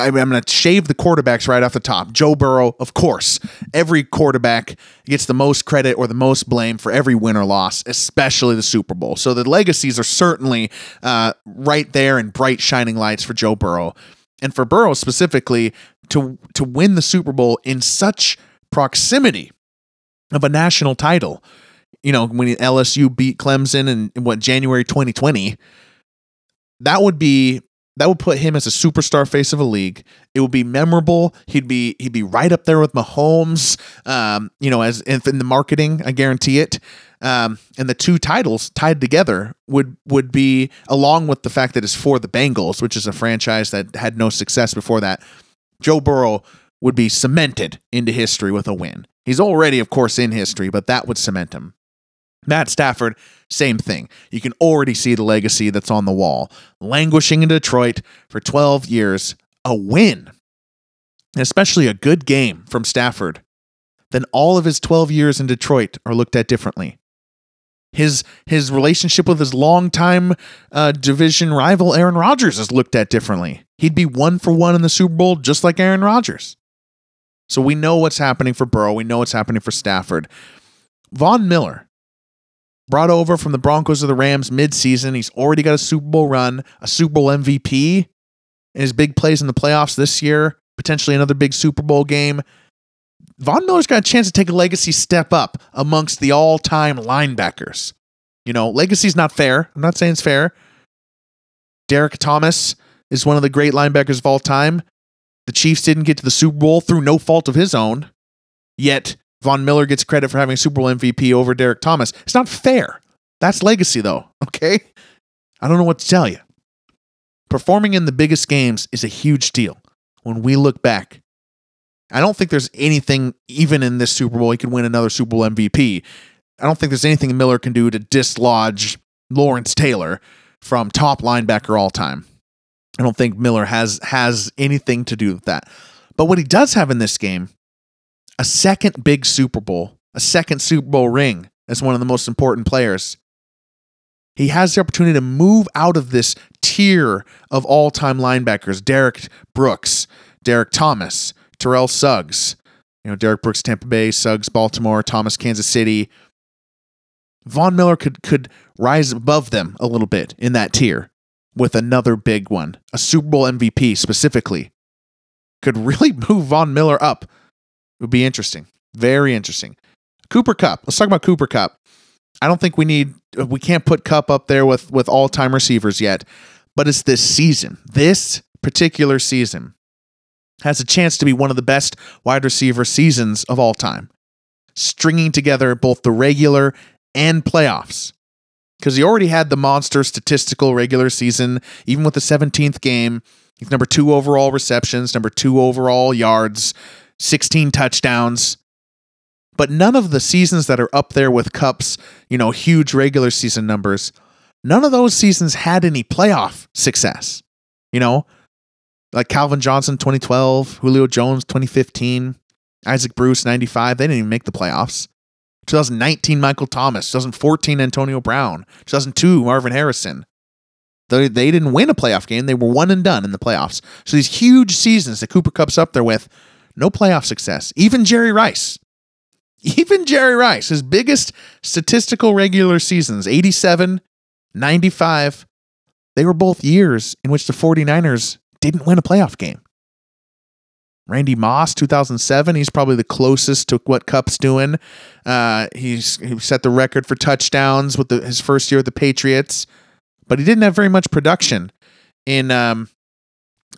I'm going to shave the quarterbacks right off the top. Joe Burrow, of course. Every quarterback gets the most credit or the most blame for every win or loss, especially the Super Bowl. So the legacies are certainly uh, right there in bright shining lights for Joe Burrow. And for Burrow specifically, to to win the Super Bowl in such proximity of a national title. You know, when LSU beat Clemson in, what January 2020, that would be that would put him as a superstar face of a league. It would be memorable. He'd be he'd be right up there with Mahomes. Um, you know, as in, in the marketing, I guarantee it. Um, and the two titles tied together would would be along with the fact that it's for the Bengals, which is a franchise that had no success before that. Joe Burrow would be cemented into history with a win. He's already, of course, in history, but that would cement him. Matt Stafford, same thing. You can already see the legacy that's on the wall. Languishing in Detroit for 12 years, a win, especially a good game from Stafford, then all of his 12 years in Detroit are looked at differently. His his relationship with his longtime uh, division rival Aaron Rodgers is looked at differently. He'd be one for one in the Super Bowl, just like Aaron Rodgers. So we know what's happening for Burrow. We know what's happening for Stafford. Von Miller, brought over from the Broncos to the Rams midseason. He's already got a Super Bowl run, a Super Bowl MVP, and his big plays in the playoffs this year, potentially another big Super Bowl game. Von Miller's got a chance to take a legacy step up amongst the all time linebackers. You know, legacy's not fair. I'm not saying it's fair. Derrick Thomas is one of the great linebackers of all time. The Chiefs didn't get to the Super Bowl through no fault of his own, yet Von Miller gets credit for having Super Bowl MVP over Derrick Thomas. It's not fair. That's legacy, though, okay? I don't know what to tell you. Performing in the biggest games is a huge deal when we look back. I don't think there's anything, even in this Super Bowl, he could win another Super Bowl MVP. I don't think there's anything Miller can do to dislodge Lawrence Taylor from top linebacker all time. I don't think Miller has has anything to do with that. But what he does have in this game, a second big Super Bowl, a second Super Bowl ring as one of the most important players. He has the opportunity to move out of this tier of all time linebackers Derrick Brooks, Derrick Thomas, Terrell Suggs. You know, Derrick Brooks, Tampa Bay, Suggs, Baltimore, Thomas, Kansas City. Von Miller could could rise above them a little bit in that tier with another big one, a Super Bowl MVP specifically. Could really move Von Miller up. It would be interesting. Very interesting. Cooper Kupp. Let's talk about Cooper Kupp. I don't think we need uh, we can't put Kupp up there with with all-time receivers yet, but it's this season. This particular season has a chance to be one of the best wide receiver seasons of all time. Stringing together both the regular and playoffs. Because he already had the monster statistical regular season, even with the 17th game. He's number two overall receptions, number two overall yards, 16 touchdowns. But none of the seasons that are up there with Kupp's, you know, huge regular season numbers, none of those seasons had any playoff success. You know, like Calvin Johnson 2012, Julio Jones 2015, Isaac Bruce 95, they didn't even make the playoffs. 2019 Michael Thomas, 2014 Antonio Brown, 2002 Marvin Harrison. They, they didn't win a playoff game. They were one and done in the playoffs. So these huge seasons that Cooper Kupp's up there with, no playoff success. Even Jerry Rice, even Jerry Rice, his biggest statistical regular seasons, 87, 95, they were both years in which the 49ers didn't win a playoff game. Randy Moss, 2007, he's probably the closest to what Kupp's doing. Uh, he's he set the record for touchdowns with the, his first year with the Patriots, but he didn't have very much production in um,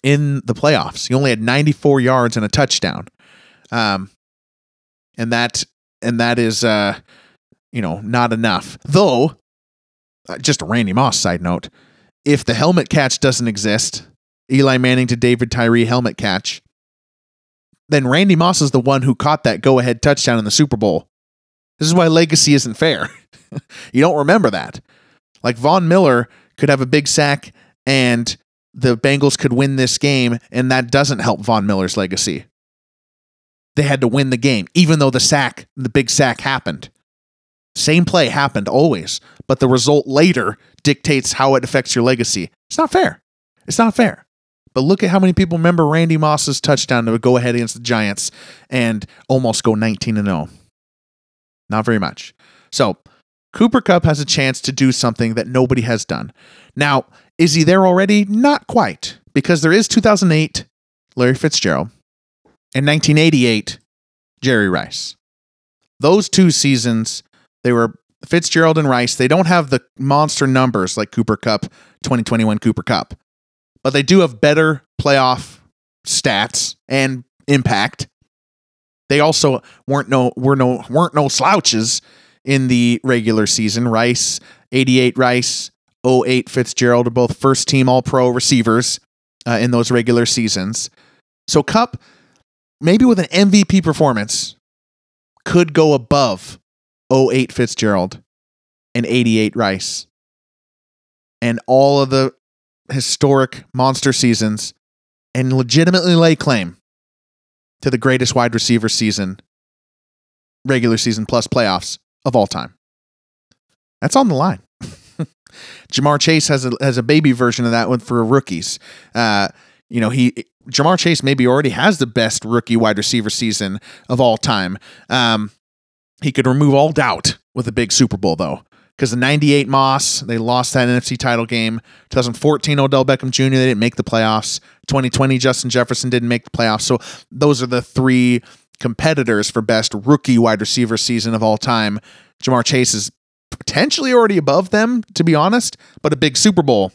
in the playoffs. He only had 94 yards and a touchdown, um, and that and that is uh, you know not enough. Though, uh, just a Randy Moss side note, if the helmet catch doesn't exist, Eli Manning to David Tyree helmet catch then Randy Moss is the one who caught that go ahead touchdown in the Super Bowl. This is why legacy isn't fair. you don't remember that. Like Von Miller could have a big sack and the Bengals could win this game, and that doesn't help Von Miller's legacy. They had to win the game, even though the sack, the big sack happened. Same play happened always, but the result later dictates how it affects your legacy. It's not fair. It's not fair. But look at how many people remember Randy Moss's touchdown to go ahead against the Giants and almost go 19 and 0. Not very much. So, Cooper Kupp has a chance to do something that nobody has done. Now, is he there already? Not quite, because there is 2008 Larry Fitzgerald and 1988 Jerry Rice. Those two seasons, they were Fitzgerald and Rice. They don't have the monster numbers like Cooper Kupp, 2021 Cooper Kupp but they do have better playoff stats and impact. They also weren't no were no weren't no slouches in the regular season. Rice, 88 Rice, 08 Fitzgerald are both first team all pro receivers uh, in those regular seasons. So Kupp, maybe with an MVP performance, could go above 08 Fitzgerald and 88 Rice. And all of the historic monster seasons and legitimately lay claim to the greatest wide receiver season, regular season plus playoffs of all time. That's on the line. Ja'Marr Chase has a has a baby version of that one for rookies. Uh, you know, he Ja'Marr Chase maybe already has the best rookie wide receiver season of all time. Um, he could remove all doubt with a big Super Bowl, though because the 98 Moss, they lost that NFC title game. 2014 Odell Beckham Jr., they didn't make the playoffs. 2020 Justin Jefferson didn't make the playoffs. So those are the three competitors for best rookie wide receiver season of all time. Ja'Marr Chase is potentially already above them, to be honest, but a big Super Bowl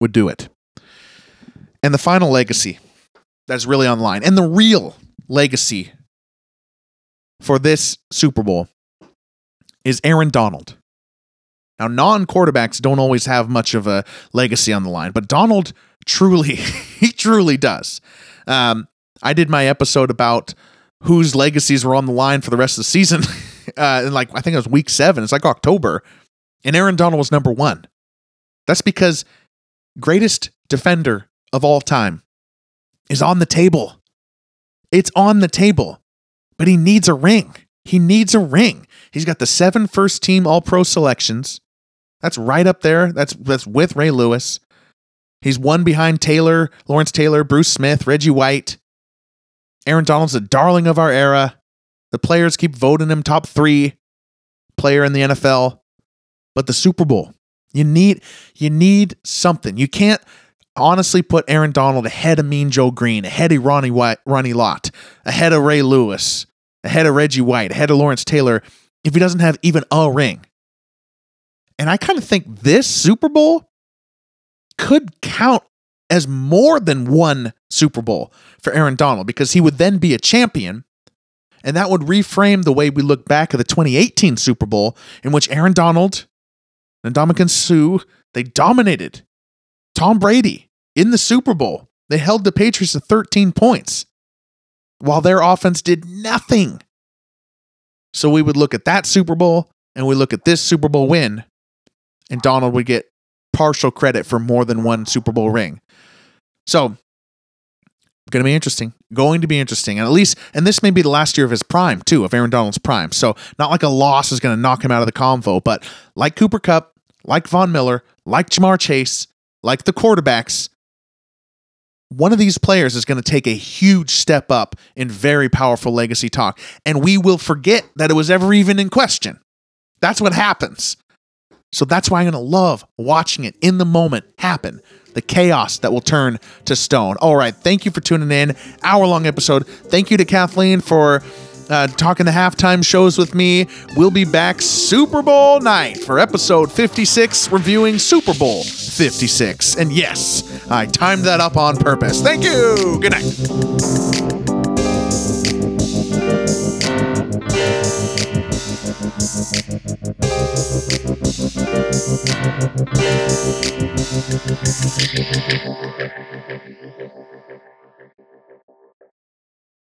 would do it. And the final legacy that's really on the line, and the real legacy for this Super Bowl is Aaron Donald. Now, non quarterbacks don't always have much of a legacy on the line, but Donald truly, he truly does. Um, I did my episode about whose legacies were on the line for the rest of the season. uh, and like, I think it was week seven. It's like October. And Aaron Donald was number one. That's because greatest defender of all time is on the table It's on the table, but he needs a ring. He needs a ring. He's got the seven first team All Pro selections. That's right up there. That's that's with Ray Lewis. He's one behind Taylor, Lawrence Taylor, Bruce Smith, Reggie White. Aaron Donald's the darling of our era. The players keep voting him top three player in the NFL. But the Super Bowl, you need you need something. You can't honestly put Aaron Donald ahead of Mean Joe Greene, ahead of Ronnie White, Ronnie Lott, ahead of Ray Lewis, ahead of Reggie White, ahead of Lawrence Taylor if he doesn't have even a ring. And I kind of think this Super Bowl could count as more than one Super Bowl for Aaron Donald because he would then be a champion. And that would reframe the way we look back at the 2018 Super Bowl, in which Aaron Donald and Ndamukong Suh, they dominated Tom Brady in the Super Bowl. They held the Patriots to 13 points while their offense did nothing. So we would look at that Super Bowl and we look at this Super Bowl win, and Donald would get partial credit for more than one Super Bowl ring. So, going to be interesting. Going to be interesting. And at least, and this may be the last year of his prime, too, of Aaron Donald's prime. So, not like a loss is going to knock him out of the convo, but like Cooper Kupp, like Von Miller, like Ja'Marr Chase, like the quarterbacks, one of these players is going to take a huge step up in very powerful legacy talk. And we will forget that it was ever even in question. That's what happens. So that's why I'm going to love watching it in the moment happen. The chaos that will turn to stone. All right. Thank you for tuning in. Hour long episode. Thank you to Kathleen for uh, talking the halftime shows with me. We'll be back Super Bowl night for episode 56, reviewing Super Bowl 56. And yes, I timed that up on purpose. Thank you. Good night.